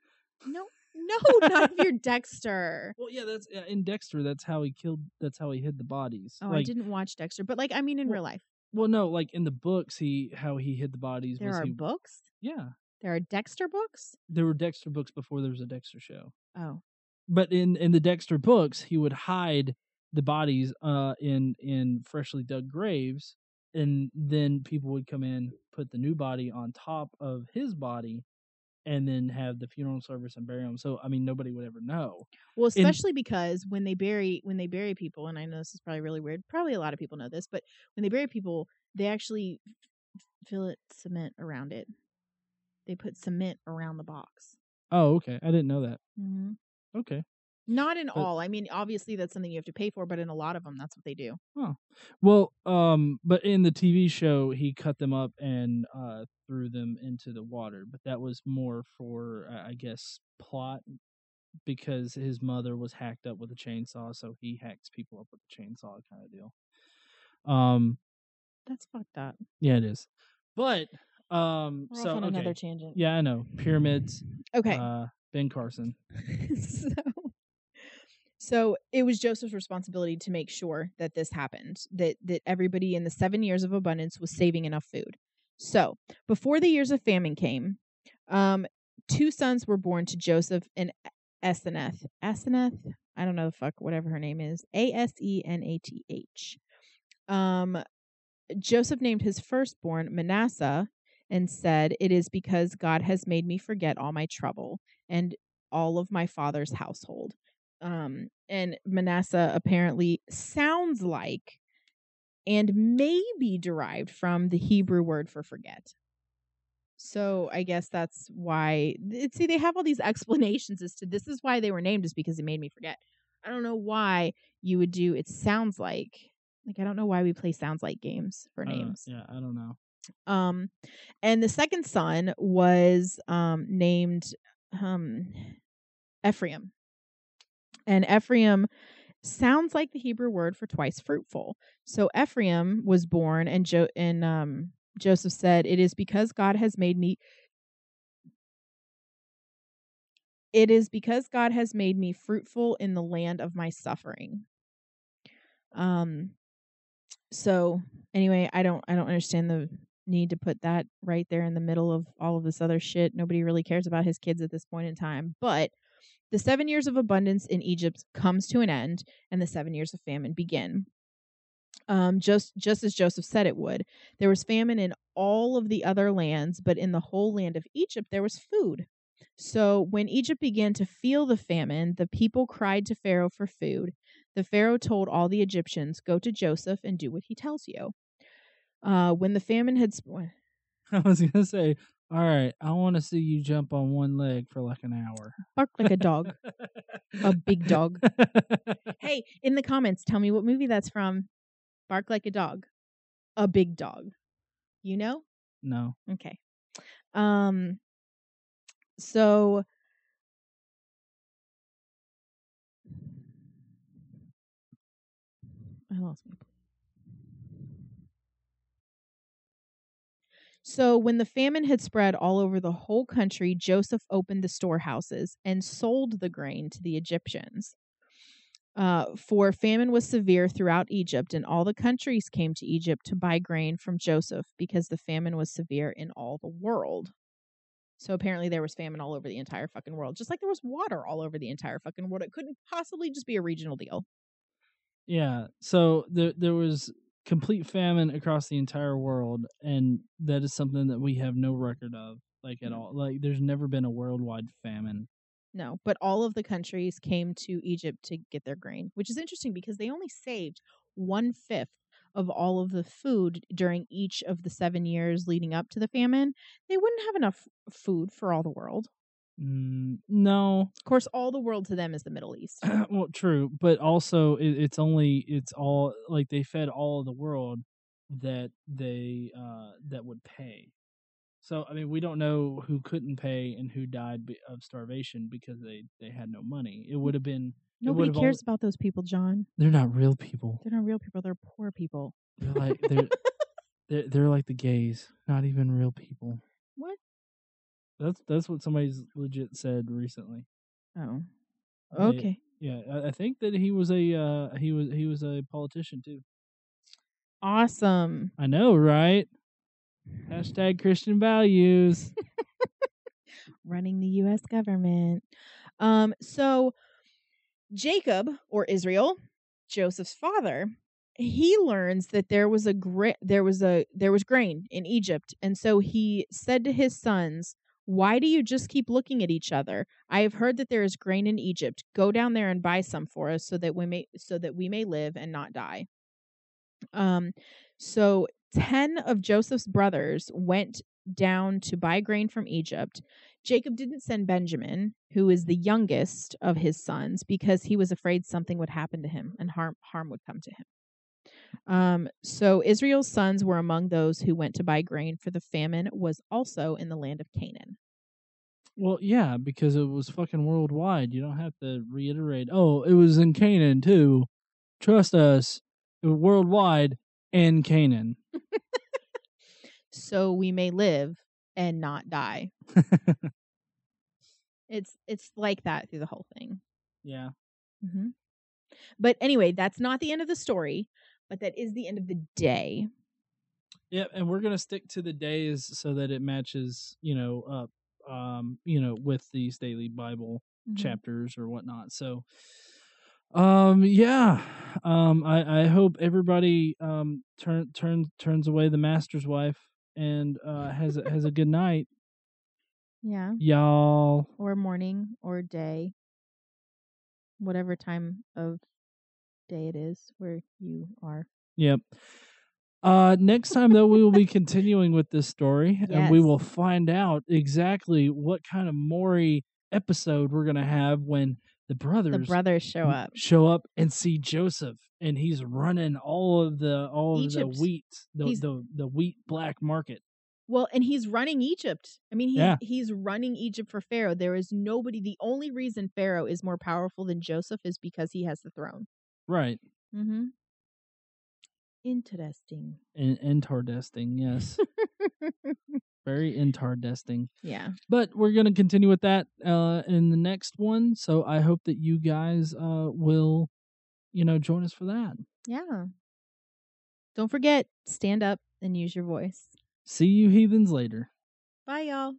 no, no, not if you're Dexter. well, yeah, that's uh, in Dexter. That's how he killed. That's how he hid the bodies. Oh, I didn't watch Dexter, but like, I mean, in Well, real life, well, no, like in the books, he how he hid the bodies there was are he. books. Yeah, There are Dexter books. there were Dexter books before there was a Dexter show. Oh, But in in the Dexter books, he would hide the bodies uh in in freshly dug graves, and then people would come in, put the new body on top of his body, and then have the funeral service and bury them. So I mean, nobody would ever know. well, especially because when they bury when they bury people, and I know this is probably really weird. Probably a lot of people know this, but when they bury people, they actually fill it cement around it. They put cement around the box. Oh, okay, I didn't know that. Mm-hmm. Okay. Not in But- all. I mean, obviously that's something you have to pay for, but in a lot of them, that's what they do. Oh, well, um, but in the TV show, he cut them up and uh, threw them into the water. But that was more for, uh, I guess, plot because his mother was hacked up with a chainsaw, so he hacks people up with a chainsaw, kind of deal. Um, That's fucked up. yeah, it is. But um, We're so okay. another tangent. yeah, I know pyramids. Okay. Uh, Ben Carson. so, so it was Joseph's responsibility to make sure that this happened, that that everybody in the seven years of abundance was saving enough food. So before the years of famine came, um, two sons were born to Joseph and Aseneth. Aseneth, I don't know the fuck, whatever her name is. A S E N A T H. Um, Joseph named his firstborn Manasseh and said, It is because God has made me forget all my trouble and all of my father's household. Um, and Manasseh apparently sounds like and may be derived from the Hebrew word for forget. So I guess that's why. See, they have all these explanations as to this is why they were named, is because it made me forget. I don't know why you would do. It sounds like like I don't know why we play sounds like games for Uh, names. yeah, I don't know. Um, and the second son was um named um Ephraim. And Ephraim sounds like the Hebrew word for twice fruitful. So Ephraim was born, and jo- and um Joseph said, "It is because God has made me." It is because God has made me fruitful in the land of my suffering. Um so anyway, I don't I don't understand the need to put that right there in the middle of all of this other shit. Nobody really cares about his kids at this point in time. But the seven years of abundance in Egypt comes to an end, and the seven years of famine begin. Um, just just as Joseph said it would, there was famine in all of the other lands, but in the whole land of Egypt there was food. So when Egypt began to feel the famine, the people cried to Pharaoh for food. The Pharaoh told all the Egyptians, "Go to Joseph and do what he tells you." Uh, when the famine had sp- I was gonna say, all right, I want to see you jump on one leg for like an hour. Bark like a dog. A big dog. hey, in the comments, tell me what movie that's from. Bark like a dog. A big dog. You know? no. Okay. Um so I lost my So, when the famine had spread all over the whole country, Joseph opened the storehouses and sold the grain to the Egyptians. Uh, for famine was severe throughout Egypt, and all the countries came to Egypt to buy grain from Joseph because the famine was severe in all the world. So apparently there was famine all over the entire fucking world, just like there was water all over the entire fucking world. It couldn't possibly just be a regional deal. Yeah. So there there was complete famine across the entire world, and that is something that we have no record of, like at mm. all. Like there's never been a worldwide famine. No, but all of the countries came to Egypt to get their grain, which is interesting because they only saved one fifth of all of the food during each of the seven years leading up to the famine. They wouldn't have enough food for all the world. Mm, no, Of course, all the world to them is the Middle East. well, true, but also it, it's only it's all like they fed all of the world that they uh that would pay. So I mean, we don't know who couldn't pay and who died of starvation because they they had no money. It would have been Nobody cares only- about those people, John. they're not real people. They're not real people. They're poor people. They're like they're they're, they're like the gays, not even real people. That's that's what somebody's legit said recently. Oh, They- okay. Yeah, I, I think that he was a uh, he was he was a politician too. Awesome. I know, right? Hashtag Christian values. running the US government. Um so Jacob or Israel, Joseph's father, he learns that there was a gra- there was a there was grain in Egypt and so he said to his sons, "Why do you just keep looking at each other? I have heard that there is grain in Egypt. Go down there and buy some for us so that we may so that we may live and not die." Um so 10 of Joseph's brothers went down to buy grain from Egypt. Jacob didn't send Benjamin, who is the youngest of his sons, because he was afraid something would happen to him and harm harm would come to him. Um, so Israel's sons were among those who went to buy grain, for the famine was also in the land of Canaan. Well, yeah, because it was fucking worldwide. You don't have to reiterate. Oh, it was in Canaan too. Trust us, it was worldwide in Canaan. So we may live and not die. It's it's like that through the whole thing. yeah. Mm-hmm. But anyway, that's not the end of the story, but that is the end of the day. Yep, and we're gonna stick to the days so that it matches, you know, up, um, you know, with these daily Bible Mhm. chapters or whatnot. So, um, yeah, um, I I hope everybody um turn turn turns away the master's wife and uh has a, has a good night, Yeah. y'all. Or morning or day. Whatever time of day it is where you are. Yep. Uh, next time though, we will be continuing with this story, and we will find out exactly what kind of Maury episode we're gonna have when the brothers The brothers show up. show up and see Joseph, and he's running all of the all of the wheat, the, He's- the the wheat black market. Well, and he's running Egypt. I mean, he's Yeah. he's running Egypt for Pharaoh. There is nobody. The only reason Pharaoh is more powerful than Joseph is because he has the throne. Right. Mm-hmm. Interesting. In intardesting, yes. Very intardesting. yeah. But we're gonna continue with that uh in the next one. So I hope that you guys uh will, you know, join us for that. Yeah. Don't forget, stand up and use your voice. See you heathens later. Bye, y'all.